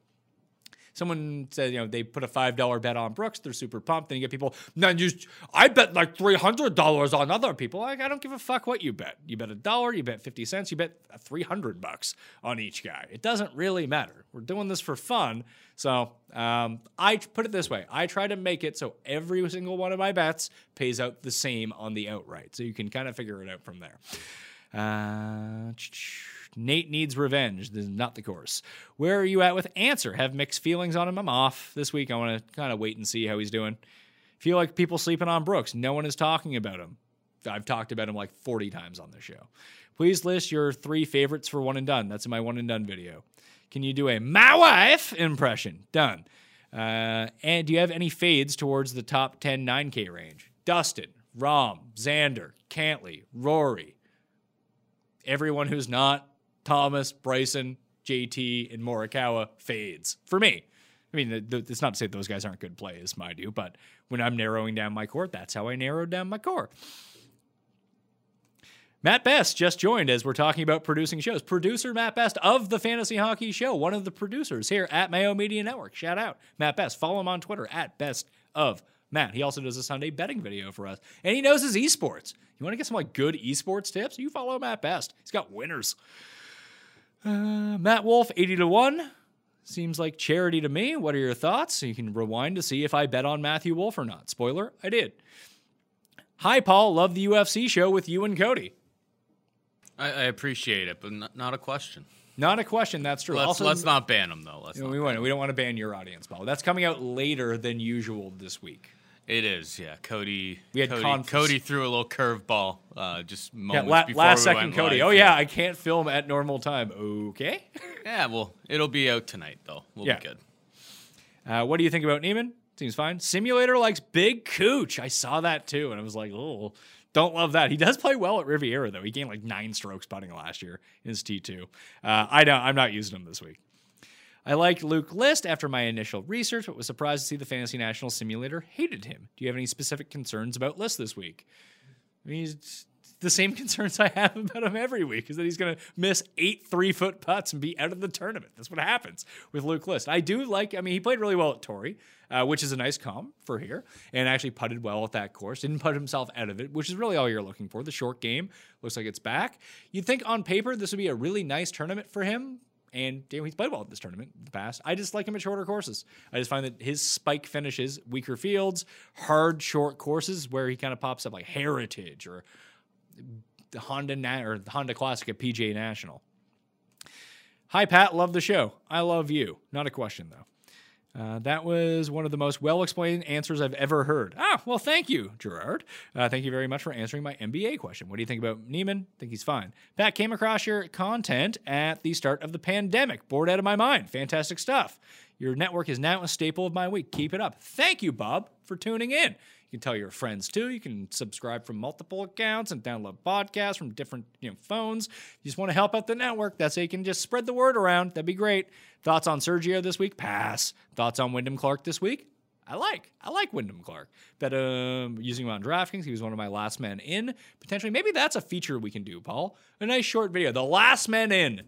Someone said, you know, they put a five dollar bet on Brooks. They're super pumped. Then you get people. Then you, I bet like three hundred dollars on other people. Like I don't give a fuck what you bet. You bet a dollar. You bet fifty cents. You bet three hundred bucks on each guy. It doesn't really matter. We're doing this for fun. So um, I put it this way: I try to make it so every single one of my bets pays out the same on the outright. So you can kind of figure it out from there. Uh, Nate needs revenge. This is not the course. Where are you at with Answer? Have mixed feelings on him. I'm off this week. I want to kind of wait and see how he's doing. Feel like people sleeping on Brooks. No one is talking about him. I've talked about him like 40 times on the show. Please list your three favorites for one and done. That's in my one and done video. Can you do a my wife impression? Done. Uh, and do you have any fades towards the top 10 9K range? Dustin, Rahm, Xander, Cantlay, Rory, everyone who's not Thomas, Bryson, JT, and Morikawa fades for me. I mean, it's not to say those guys aren't good plays, mind you, but when I'm narrowing down my core, that's how I narrowed down my core. Matt Best just joined as we're talking about producing shows. Producer Matt Best of the Fantasy Hockey Show, one of the producers here at Mayo Media Network. Shout out Matt Best. Follow him on Twitter at Best of Matt. He also does a Sunday betting video for us, and he knows his esports. You want to get some like good esports tips? You follow Matt Best. He's got winners. Uh, Matt Wolff, 80 to 1. Seems like charity to me. What are your thoughts? You can rewind to see if I bet on Matthew Wolff or not. Spoiler, I did. Hi, Paul. Love the UFC show with you and Cody. I, I appreciate it, but not, not, a question. Not a question. That's true. Let's, also, let's not ban them though. Let's you know, we, want, we don't want to ban your audience, Paul. That's coming out later than usual this week. It is, yeah. Cody. We had Cody, conf- Cody threw a little curveball uh, just moments yeah, la- before last we second, Cody. live. Oh yeah, I can't film at normal time. Okay. Yeah, well, it'll be out tonight though. We'll Yeah. be good. Uh, what do you think about Niemann? Seems fine. Simulator likes Big Cooch. I saw that too, and I was like, oh, don't love that. He does play well at Riviera though. He gained like nine strokes putting last year in his T two. Uh, I don't. I'm not using him this week. I liked Luke List after my initial research, but was surprised to see the Fantasy National Simulator hated him. Do you have any specific concerns about List this week? I mean, the same concerns I have about him every week is that he's going to miss eight three foot putts and be out of the tournament. That's what happens with Luke List. I do like, I mean, he played really well at Torrey, uh, which is a nice comp for here, and actually putted well at that course. Didn't put himself out of it, which is really all you're looking for. The short game looks like it's back. You'd think on paper this would be a really nice tournament for him. And you he's played well at this tournament in the past. I just like him at shorter courses. I just find that his spike finishes, weaker fields, hard short courses where he kind of pops up like Heritage or the Honda Na- or the Honda Classic at PGA National. Hi Pat, love the show. I love you. Not a question though. Uh, that was one of the most well explained answers I've ever heard. Ah, well, thank you, Gerard. Uh, thank you very much for answering my MBA question. What do you think about Niemann? think he's fine. Pat came across your content at the start of the pandemic. Bored out of my mind. Fantastic stuff. Your network is now a staple of my week. Keep it up. Thank you, Bob, for tuning in. You can tell your friends too. You can subscribe from multiple accounts and download podcasts from different you know, phones. You just want to help out the network. That's how you can just spread the word around. That'd be great. Thoughts on Sergio this week? Pass. Thoughts on Wyndham Clark this week? I like. I like Wyndham Clark. But um, using him on DraftKings, he was one of my last men in. Potentially, maybe that's a feature we can do, Paul. A nice short video. The last men in.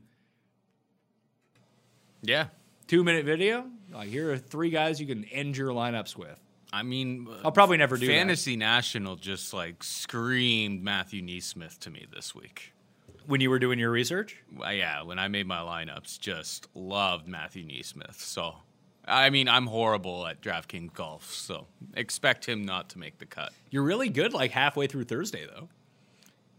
Yeah. Two minute video. Like, here are three guys you can end your lineups with. I mean, I'll probably never do that. Fantasy National just like screamed Matthew NeSmith to me this week. When you were doing your research? Well, yeah, when I made my lineups, just loved Matthew NeSmith. So, I mean, I'm horrible at DraftKings golf, so expect him not to make the cut. You're really good like halfway through Thursday, though.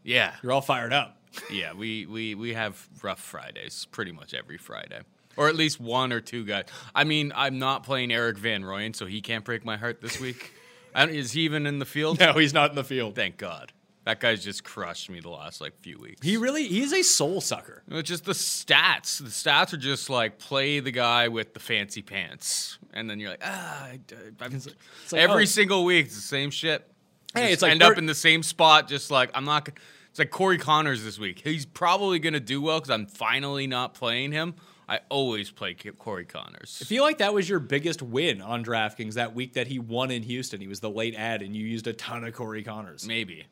Yeah, You're all fired up. yeah, we we we have rough Fridays pretty much every Friday, or at least one or two guys. I mean, I'm not playing Erik Van Rooyen, so he can't break my heart this week. I don't- Is he even in the field? No, he's not in the field. Thank God. That guy's just crushed me the last like few weeks. He really he's a soul sucker. It's just the stats. The stats are just like play the guy with the fancy pants, and then you're like, ah. I, I'm, like, every oh. single week, it's the same shit. Hey, Just it's like end up in the same spot. Just like I'm not. It's like Corey Conners this week. He's probably going to do well because I'm finally not playing him. I always play Corey Conners. I feel like that was your biggest win on DraftKings that week that he won in Houston. He was the late ad, and you used a ton of Corey Conners. Maybe.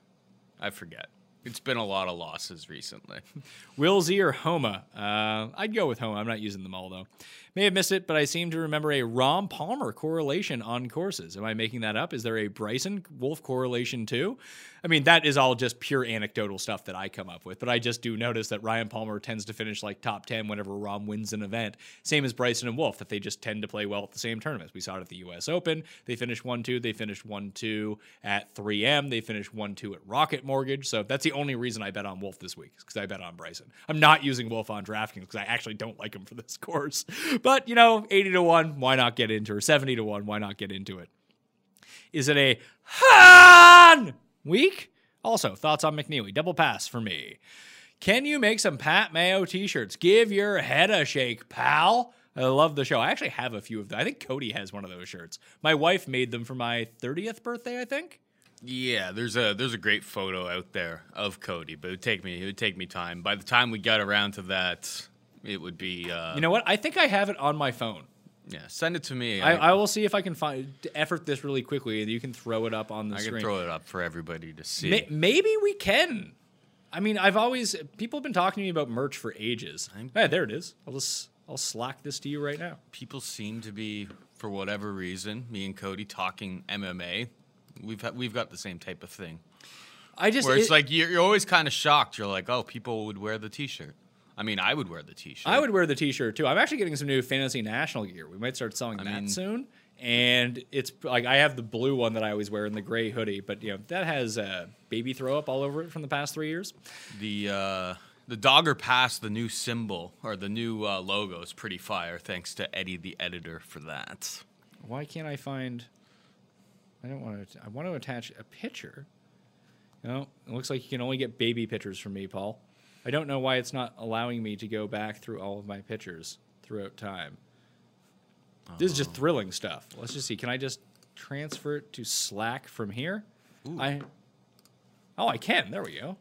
I forget. It's been a lot of losses recently. Will Z or Homa? Uh, I'd go with Homa. I'm not using them all though. May have missed it, but I seem to remember a Rahm Palmer correlation on courses. Am I making that up? Is there a Bryson Wolff correlation too? I mean, that is all just pure anecdotal stuff that I come up with, but I just do notice that Ryan Palmer tends to finish like top 10 whenever Rahm wins an event. Same as Bryson and Wolff, that they just tend to play well at the same tournaments. We saw it at the US Open. They finished 1 2. They finished 1 2 at 3M. They finished 1 2 at Rocket Mortgage. So that's the only reason I bet on Wolff this week, because I bet on Bryson. I'm not using Wolff on DraftKings because I actually don't like him for this course. But, you know, 80 to 1, why not get into it? Or 70 to 1, why not get into it? Is it a Hahn week? Also, thoughts on McNealy. Double pass for me. Can you make some Pat Mayo t shirts? Give your head a shake, pal. I love the show. I actually have a few of them. I think Cody has one of those shirts. My wife made them for my 30th birthday, I think. Yeah, there's a there's a great photo out there of Cody, but it would take me it would take me time. By the time we got around to that, it would be uh, You know what? I think I have it on my phone. yeah. Send it to me. I, I will see if I can find effort this really quickly. and You can throw it up on the I screen. can throw it up for everybody to see. May- maybe we can. I mean, I've always people have been talking to me about merch for ages. Hey, there it is. I'll just I'll slack this to you right now. People seem to be, for whatever reason, me and Cody talking MMA. We've ha- we've got the same type of thing I just where it's it- like you're, you're always kind of shocked. You're like, oh, people would wear the T-shirt. I mean, I would wear the T-shirt. I would wear the T-shirt too. I'm actually getting some new Fantasy National gear. We might start selling that mean- soon. And it's like I have the blue one that I always wear and the gray hoodie, but you know that has uh, baby throw up all over it from the past three years. The uh, the Dogger Pass, the new symbol or the new uh, logo is pretty fire. Thanks to Eddie, the editor, for that. Why can't I find? I don't want to. I want to attach a picture. No, it looks like you can only get baby pictures from me, Paul. I don't know why it's not allowing me to go back through all of my pictures throughout time. This is just oh. thrilling stuff. Let's just see. Can I just transfer it to Slack from here? I. Oh, I can. There we go.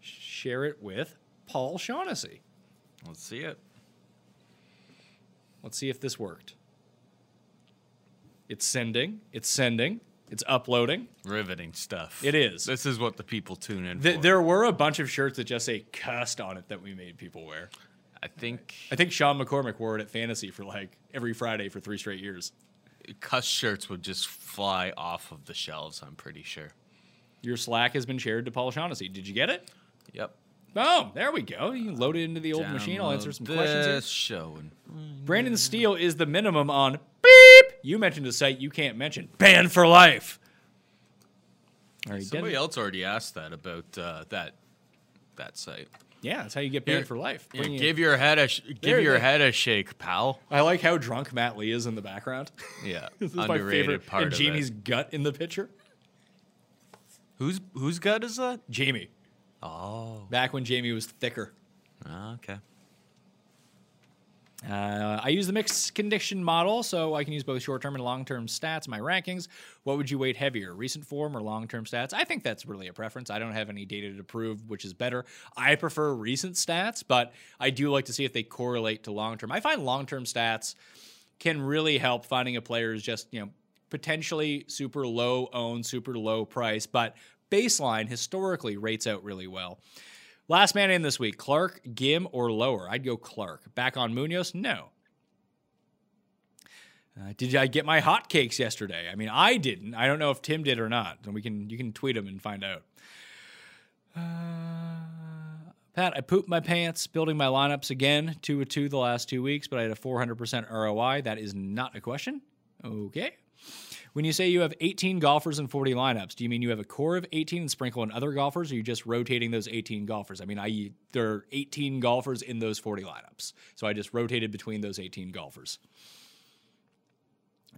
Share it with Paul Shaughnessy. Let's see it. Let's see if this worked. It's sending. It's sending. It's uploading. Riveting stuff. It is. This is what the people tune in Th- for. there were a bunch of shirts that just say "cussed" on it that we made people wear. I think I think Sean McCormick wore it at Fantasy for like every Friday for three straight years. cuss shirts would just fly off of the shelves. I'm pretty sure. Your Slack has been shared to Paul Shaughnessy. Did you get it? Yep. Oh, there we go. You can load it into the old machine. I'll answer some questions here. this show and Brendan Steele is the minimum on. You mentioned a site you can't mention. Ban for life. Somebody else already asked that about uh, that that site. Yeah, that's how you get banned Here- for life. Yeah, give your head a sh- give your head a shake, pal. I like how drunk Matt Lee is in the background. Yeah, this is my underrated favorite. part and Jamie's it. gut in the picture. Whose whose gut is that? Jamie. Oh, Back when Jamie was thicker. okay. Uh, I use the mixed condition model, so I can use both short term and long term stats my rankings. What would you weight heavier, recent form or long term stats? I think that's really a preference. I don't have any data to prove which is better. I prefer recent stats, but I do like to see if they correlate to long term. I find long term stats can really help finding a player is just, you know, potentially super low owned, super low price, but baseline historically rates out really well. Last man in this week, Clark, Ghim, or lower? I'd go Clark. Back on Munoz? No. Uh, did I get my hotcakes yesterday? I mean, I didn't. I don't know if Tim did or not. And we can you can tweet him and find out. Uh, Pat, I pooped my pants building my lineups again, two with two the last two weeks, but I had a 400% ROI. That is not a question. Okay. When you say you have 18 golfers and 40 lineups, do you mean you have a core of 18 and sprinkle in other golfers, or are you just rotating those 18 golfers? I mean, I there are 18 golfers in those 40 lineups, so I just rotated between those 18 golfers.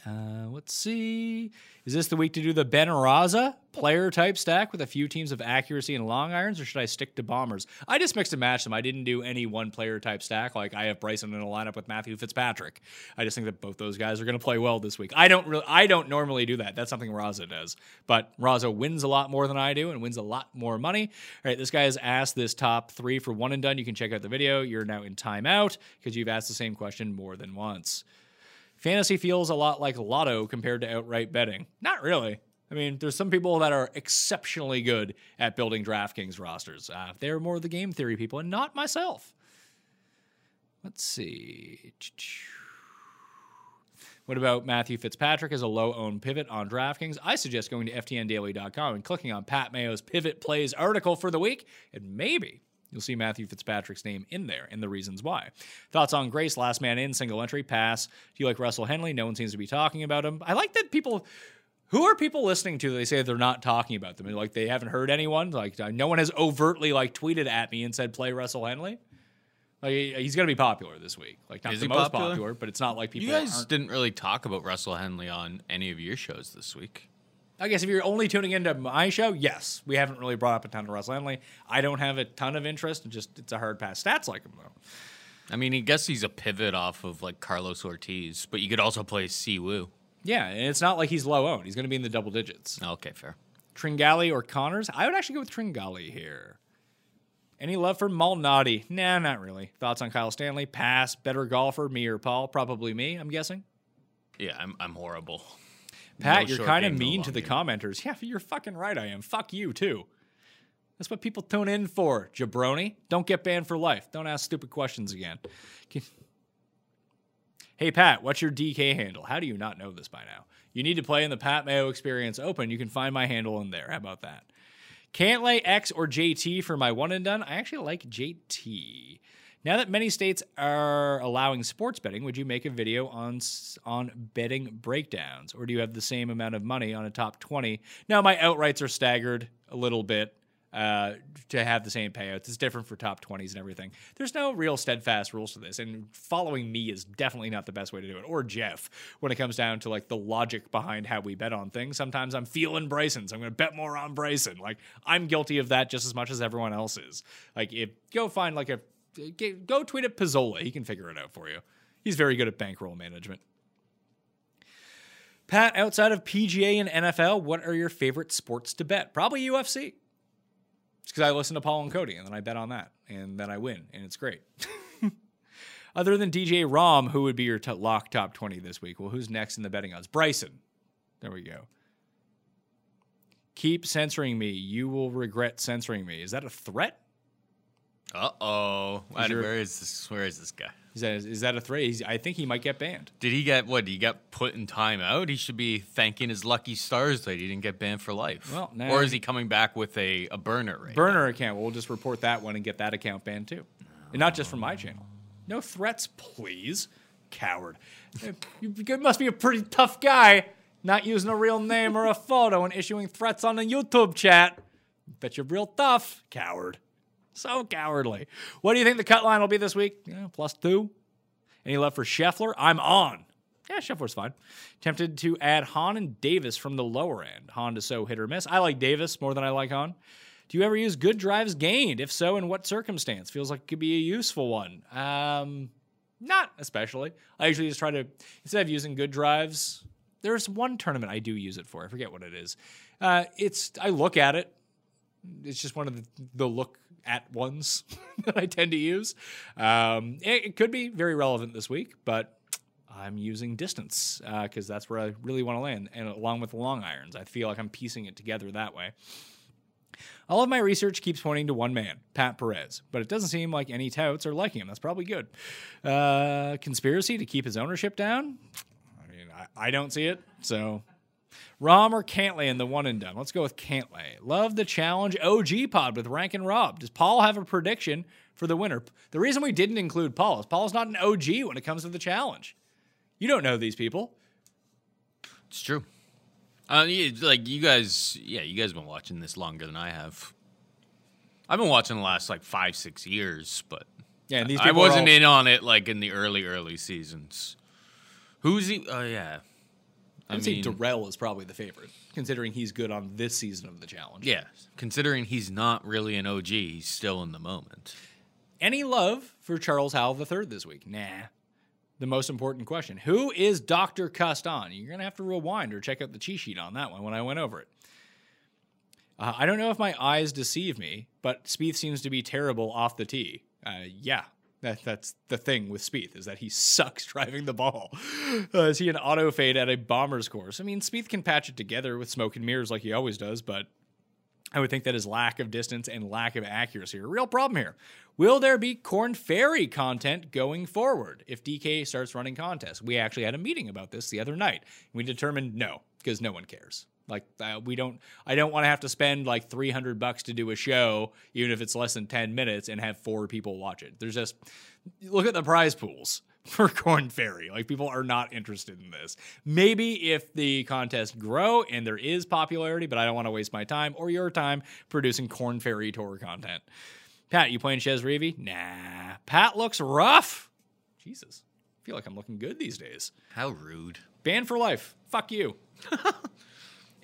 Uh, let's see. Is this the week to do the Ben Raza player type stack with a few teams of accuracy and long irons, or should I stick to bombers? I just mixed and matched them. I didn't do any one player type stack. Like I have Bryson in a lineup with Matthew Fitzpatrick. I just think that both those guys are going to play well this week. I don't really, I don't normally do that. That's something Raza does. But Raza wins a lot more than I do and wins a lot more money. All right, this guy has asked this top three for one and done. You can check out the video. You're now in timeout because you've asked the same question more than once. Fantasy feels a lot like lotto compared to outright betting. Not really. I mean, there's some people that are exceptionally good at building DraftKings rosters. Uh, they're more the game theory people, and not myself. Let's see. What about Matthew Fitzpatrick as a low owned pivot on DraftKings? I suggest going to FTNDaily.com and clicking on Pat Mayo's Pivot Plays article for the week, and maybe You'll see Matthew Fitzpatrick's name in there and the reasons why. Thoughts on Grace, last man in, single entry, pass. Do you like Russell Henley? No one seems to be talking about him. I like that people. Who are people listening to? They say they're not talking about them. Like they haven't heard anyone. Like uh, no one has overtly like tweeted at me and said play Russell Henley. Like uh, he's going to be popular this week. Like not Is the most popular? popular? but it's not like people. You guys didn't really talk about Russell Henley on any of your shows this week. I guess if you're only tuning into my show, yes, we haven't really brought up a ton of Russell Henley. I don't have a ton of interest. and Just it's a hard pass. Stats like him though. I mean, I guess he's a pivot off of like Carlos Ortiz, but you could also play Si Woo. Yeah, and it's not like he's low owned. He's going to be in the double digits. Okay, fair. Tringali or Conners? I would actually go with Tringali here. Any love for Malnati? Nah, not really. Thoughts on Kyle Stanley? Pass. Better golfer, me or Paul? Probably me, I'm guessing. Yeah, I'm I'm horrible. Pat, No you're kind of game, no mean to the game. commenters. Yeah, you're fucking right, I am. Fuck you, too. That's what people tune in for, jabroni. Don't get banned for life. Don't ask stupid questions again. Hey, Pat, what's your DK handle? How do you not know this by now? You need to play in the Pat Mayo Experience Open. You can find my handle in there. How about that? Cantlay X or JT for my one and done. I actually like JT. Now that many states are allowing sports betting, would you make a video on on betting breakdowns, or do you have the same amount of money on a top twenty? Now my outrights are staggered a little bit uh, to have the same payouts. It's different for top twenties and everything. There's no real steadfast rules to this, and following me is definitely not the best way to do it. Or Jeff, when it comes down to like the logic behind how we bet on things. Sometimes I'm feeling Bryson, so I'm going to bet more on Bryson. Like I'm guilty of that just as much as everyone else is. Like if go find like a get- go tweet at Pizzola. He can figure it out for you. He's very good at bankroll management. Pat, outside of PGA and NFL, what are your favorite sports to bet? Probably UFC. It's because I listen to Paul and Cody, and then I bet on that, and then I win, and it's great. Other than DJ Rahm, who would be your t- lock top 20 this week? Well, who's next in the betting odds? Bryson. There we go. Keep censoring me. You will regret censoring me. Is that a threat? Uh oh. Where is this? Where is this guy? Is that, is that a threat? He's, I think he might get banned. Did he get what? He got put in timeout. He should be thanking his lucky stars that he didn't get banned for life. Well, now or is he- coming back with a, a burner rate? Burner account. We'll just report that one and get that account banned too. And not just from my channel. No threats, please. Coward. You you must be a pretty tough guy not using a real name or a photo and issuing threats on a YouTube chat. Bet you're real tough, coward. So cowardly. What do you think the cut line will be this week? Yeah, plus two. Any love for Scheffler? I'm on. Yeah, Scheffler's fine. Tempted to add Hahn and Davis from the lower end. Hahn is so hit or miss. I like Davis more than I like Hahn. Do you ever use good drives gained? If so, in what circumstance? Feels like it could be a useful one. Um, not especially. I usually just try to instead of using good drives. There's one tournament I do use it for. I forget what it is. Uh, it's I look at it. It's just one of the, the look at ones that I tend to use. Um, it, it could be very relevant this week, but I'm using distance because that's where I really want to land, and along with the long irons, I feel like I'm piecing it together that way. All of my research keeps pointing to one man, Pat Perez, but it doesn't seem like any touts are liking him. That's probably good. Uh, conspiracy to keep his ownership down? I mean, I, I don't see it. So, Rahm or Cantlay in the one and done? Let's go with Cantlay. Love the challenge OG pod with Rank and Rob. Does Paul have a prediction for the winner? The reason we didn't include Paul is Paul's not an OG when it comes to the challenge. You don't know these people. It's true. Uh, yeah, like you guys, yeah, you guys have been watching this longer than I have. I've been watching the last like five, six years, but Yeah, and these I wasn't all- in on it like in the early, early seasons. Who's he? Oh yeah, I would say Darrell is probably the favorite, considering he's good on this season of the challenge. Yeah, considering he's not really an OG, he's still in the moment. Any love for Charles Howell III this week? Nah. The most important question Who is Dr. Custon? You're going to have to rewind or check out the cheat sheet on that one when I went over it. Uh, I don't know if my eyes deceive me, but Spieth seems to be terrible off the tee. Uh, yeah, that, that's the thing with Spieth is that he sucks driving the ball. Uh, is he an auto fade at a bomber's course? I mean, Spieth can patch it together with smoke and mirrors like he always does, but I would think that his lack of distance and lack of accuracy are a real problem here. Will there be Korn Ferry content going forward if DK starts running contests? We actually had a meeting about this the other night. We determined no, because no one cares. Like uh, we don't, I don't want to have to spend like 300 bucks to do a show, even if it's less than 10 minutes, and have four people watch it. There's just look at the prize pools for Korn Ferry. Like people are not interested in this. Maybe if the contest grow and there is popularity, but I don't want to waste my time or your time producing Korn Ferry tour content. Pat, you playing Chez Reavie? Nah. Pat looks rough. Jesus. I feel like I'm looking good these days. How rude. Banned for life. Fuck you.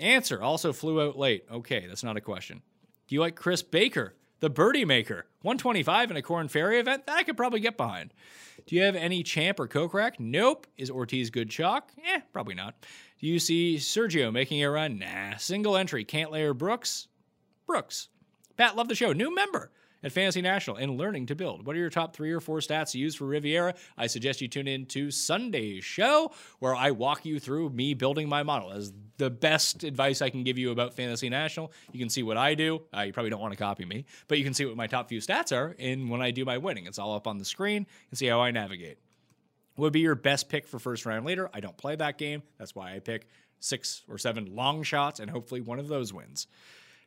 Ancer also flew out late. Okay, that's not a question. Do you like Chris Baker, the birdie maker? 125 in a Korn Ferry event? That I could probably get behind. Do you have any champ or Kokrak? Nope. Is Ortiz good chalk? Eh, probably not. Do you see Sergio making a run? Nah. Single entry, Cantlay Brooks? Brooks. Pat, love the show. New member at Fantasy National and learning to build. What are your top three or four stats to use for Riviera? I suggest you tune in to Sunday's show where I walk you through me building my model as the best advice I can give you about Fantasy National. You can see what I do. Uh, you probably don't want to copy me, but you can see what my top few stats are in when I do my winning. It's all up on the screen and see how I navigate. Would be your best pick for first round later. I don't play that game. That's why I pick six or seven long shots, and hopefully one of those wins.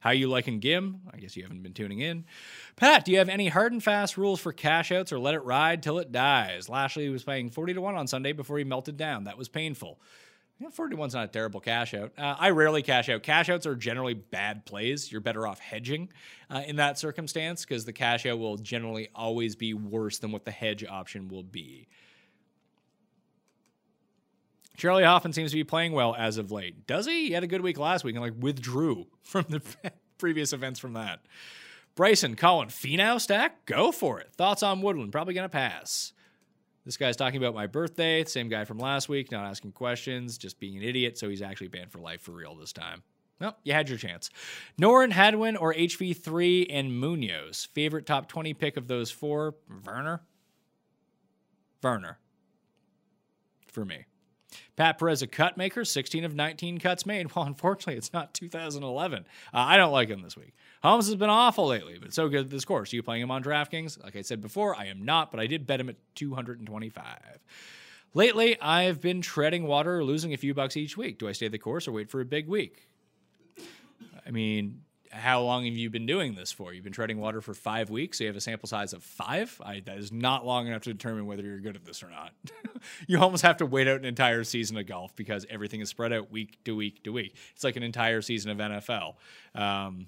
How you liking Ghim? I guess you haven't been tuning in. Pat, do you have any hard and fast rules for cash outs or let it ride till it dies? Lashley was paying 40 to 1 on Sunday before he melted down. That was painful. Yeah, 41's not a terrible cash out. Uh, I rarely cash out. Cash outs are generally bad plays. You're better off hedging uh, in that circumstance because the cash out will generally always be worse than what the hedge option will be. Charley Hoffman seems to be playing well as of late. Does he? He had a good week last week and like withdrew from the previous events from that. Bryson, Collin, Finau stack? Go for it. Thoughts on Woodland? Probably to pass. This guy's talking about my birthday. Same guy from last week, not asking questions, just being an idiot. So he's actually banned for life for real this time. Well, you had your chance. Noren, Hadwin, or HV3 and Munoz. Favorite top 20 pick of those four? Werner? Werner. For me. Pat Perez, a cut maker, 16 of 19 cuts made. Well, unfortunately, it's not 2011. Uh, I don't like him this week. Holmes has been awful lately, but so good this course. Are you playing him on DraftKings? Like I said before, I am not, but I did bet him at 225. Lately, I've been treading water losing a few bucks each week. Do I stay the course or wait for a big week? I mean, how long have you been doing this for? You've been treading water for five weeks, so you have a sample size of five. I, that is not long enough to determine whether you're good at this or not. you almost have to wait out an entire season of golf because everything is spread out week to week to week. It's like an entire season of NFL. Um,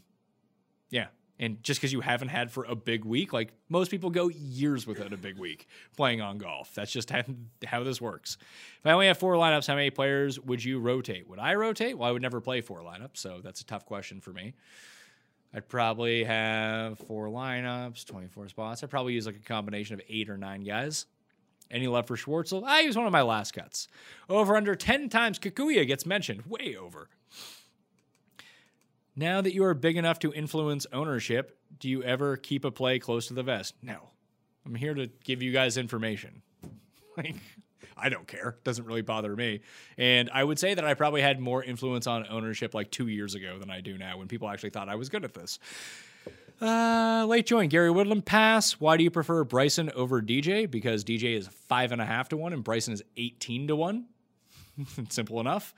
yeah. And just because you haven't had for a big week, like most people go years without a big week playing on golf. That's just how, this works. If I only have four lineups, how many players would you rotate? Would I rotate? Well, I would never play four lineups, so that's a tough question for me. I'd probably have four lineups, 24 spots. I'd probably use like a combination of eight or nine guys. Any love for Schwartzel? I use one of my last cuts. Over under 10 times Kikuya gets mentioned. Way over. Now that you are big enough to influence ownership, do you ever keep a play close to the vest? No. I'm here to give you guys information. like, I don't care. Doesn't really bother me. And I would say that I probably had more influence on ownership like two years ago than I do now when people actually thought I was good at this. Uh, late join. Gary Woodland pass. Why do you prefer Bryson over DJ? Because DJ is five and a half to one and Bryson is 18 to one. Simple enough.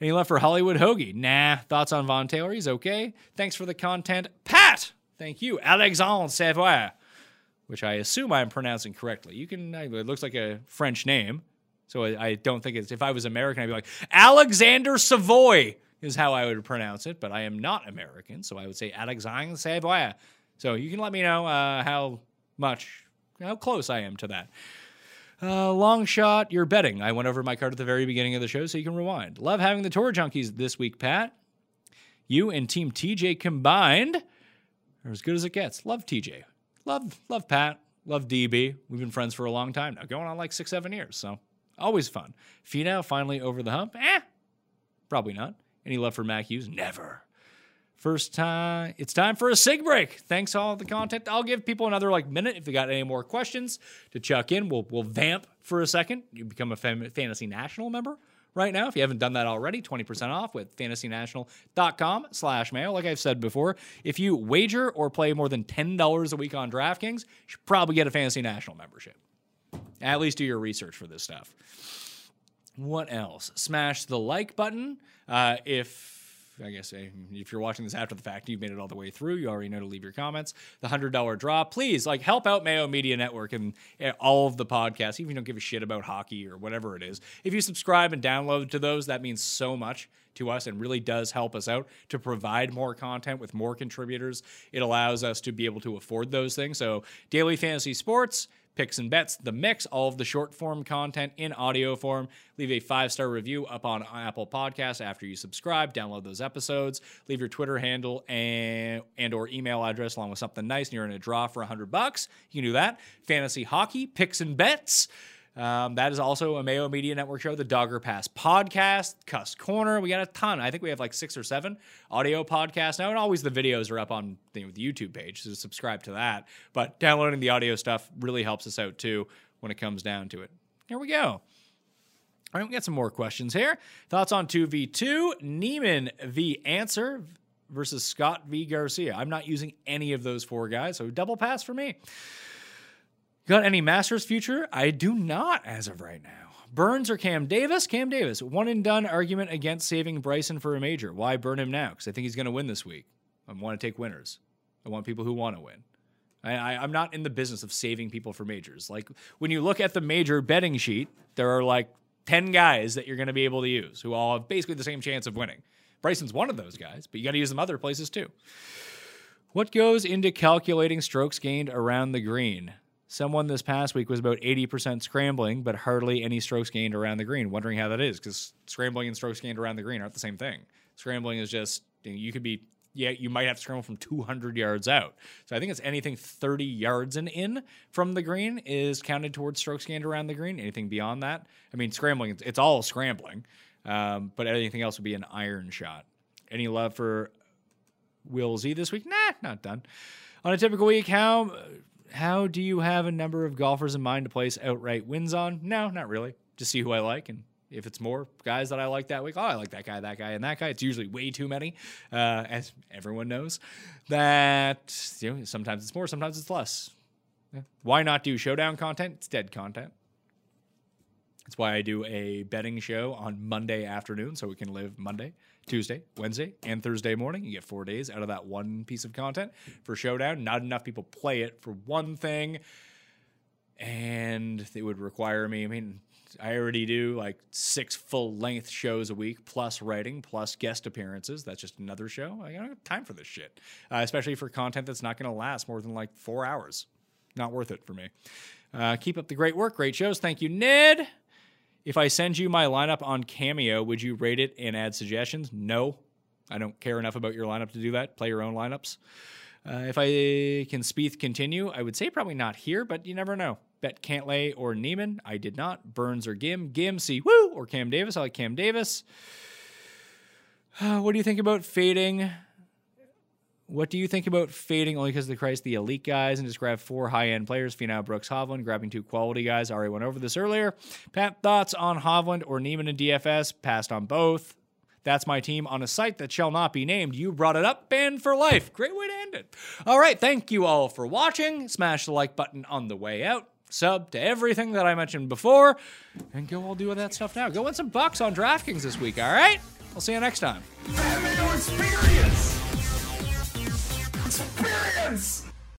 And he left for Hollywood Hoagie. Nah. Thoughts on Vaughn Taylor? He's okay. Thanks for the content. Pat! Thank you. Alexandre Savoy, which I assume I'm pronouncing correctly. You can, it looks like a French name. So I, I don't think it's, if I was American, I'd be like, Alexander Savoy is how I would pronounce it, but I am not American. So I would say Alexandre Savoy. So you can let me know uh, how much, how close I am to that. Uh, long shot, you're betting. I went over my card at the very beginning of the show, so you can rewind. Love having the tour junkies this week, Pat. You and Team TJ combined are as good as it gets. Love TJ. Love, love Pat. Love DB. We've been friends for a long time now, going on like six, seven years. So always fun. Finau finally over the hump. Eh, probably not. Any love for Mac Hughes? Never. First time, it's time for a sig break. Thanks all the content. I'll give people another like minute if they got any more questions to chuck in. We'll we'll vamp for a second. You become a fam- fantasy national member right now if you haven't done that already 20% off with fantasynational.com slash mail like i've said before if you wager or play more than $10 a week on draftkings you should probably get a fantasy national membership at least do your research for this stuff what else? Smash the like button. Uh, if I guess eh, if you're watching this after the fact, you've made it all the way through. You already know to leave your comments. The hundred dollar draw, please like help out Mayo Media Network and eh, all of the podcasts. Even if you don't give a shit about hockey or whatever it is, if you subscribe and download to those, that means so much to us and really does help us out to provide more content with more contributors. It allows us to be able to afford those things. So daily fantasy sports picks and bets, the mix, all of the short form content in audio form. Leave a five star review up on Apple Podcasts after you subscribe. Download those episodes. Leave your Twitter handle and and or email address along with something nice, and you're in a draw for hundred bucks. You can do that. Fantasy hockey picks and bets. Um, that is also a Mayo Media Network show, the Dogger Pass podcast, Cuss Corner. We got a ton. I think we have like six or seven audio podcasts now, and always the videos are up on the, the YouTube page, so subscribe to that. But downloading the audio stuff really helps us out too when it comes down to it. Here we go. All right, we got some more questions here. Thoughts on 2v2, Niemann v. Ancer versus Scott v. Garcia. I'm not using any of those four guys, so double pass for me. Got any Masters future? I do not as of right now. Burns or Cam Davis? Cam Davis. One and done argument against saving Bryson for a major. Why burn him now? Because I think he's going to win this week. I want to take winners. I want people who want to win. I, I'm not in the business of saving people for majors. Like when you look at the major betting sheet, there are like 10 guys that you're going to be able to use who all have basically the same chance of winning. Bryson's one of those guys, but you got to use them other places too. What goes into calculating strokes gained around the green? Someone this past week was about 80% scrambling, but hardly any strokes gained around the green. Wondering how that is because scrambling and strokes gained around the green aren't the same thing. Scrambling is just, you, know, you could be, yeah, you might have to scramble from 200 yards out. So I think it's anything 30 yards and in from the green is counted towards strokes gained around the green. Anything beyond that, I mean, scrambling, it's, all scrambling, um, but anything else would be an iron shot. Any love for Will Z this week? Nah, not done. On a typical week, how how do you have a number of golfers in mind to place outright wins on? No, not really. Just see who I like and if it's more guys that I like that week, oh, I like that guy, that guy, and that guy. It's usually way too many, uh, as everyone knows. That you know, sometimes it's more, sometimes it's less. Yeah. Why not do showdown content? It's dead content. That's why I do a betting show on Monday afternoon, so we can live Monday, Tuesday, Wednesday, and Thursday morning. You get four days out of that one piece of content for Showdown. Not enough people play it for one thing, and it would require me. I mean, I already do like six full length shows a week, plus writing, plus guest appearances. That's just another show. I don't have time for this shit, uh, especially for content that's not going to last more than like four hours. Not worth it for me. Uh, keep up the great work, great shows. Thank you, Ned. If I send you my lineup on Cameo, would you rate it and add suggestions? No. I don't care enough about your lineup to do that. Play your own lineups. Uh, if I can Spieth continue, I would say probably not here, but you never know. Bet Cantlay or Niemann. I did not. Burns or Ghim. Ghim, Si Woo, or Cam Davis. I like Cam Davis. Uh, what do you think about fading? What do you think about fading only because of the Christ, the elite guys, and just grab four high end players? Finau, Brooks, Hovland, grabbing two quality guys. Already went over this earlier. Pat, thoughts on Hovland or Niemann and DFS? Passed on both. That's my team on a site that shall not be named. You brought it up, banned for life. Great way to end it. All right, thank you all for watching. Smash the like button on the way out. Sub to everything that I mentioned before, and go all do all that stuff now. Go win some bucks on DraftKings this week. All right, I'll see you next time. Experience!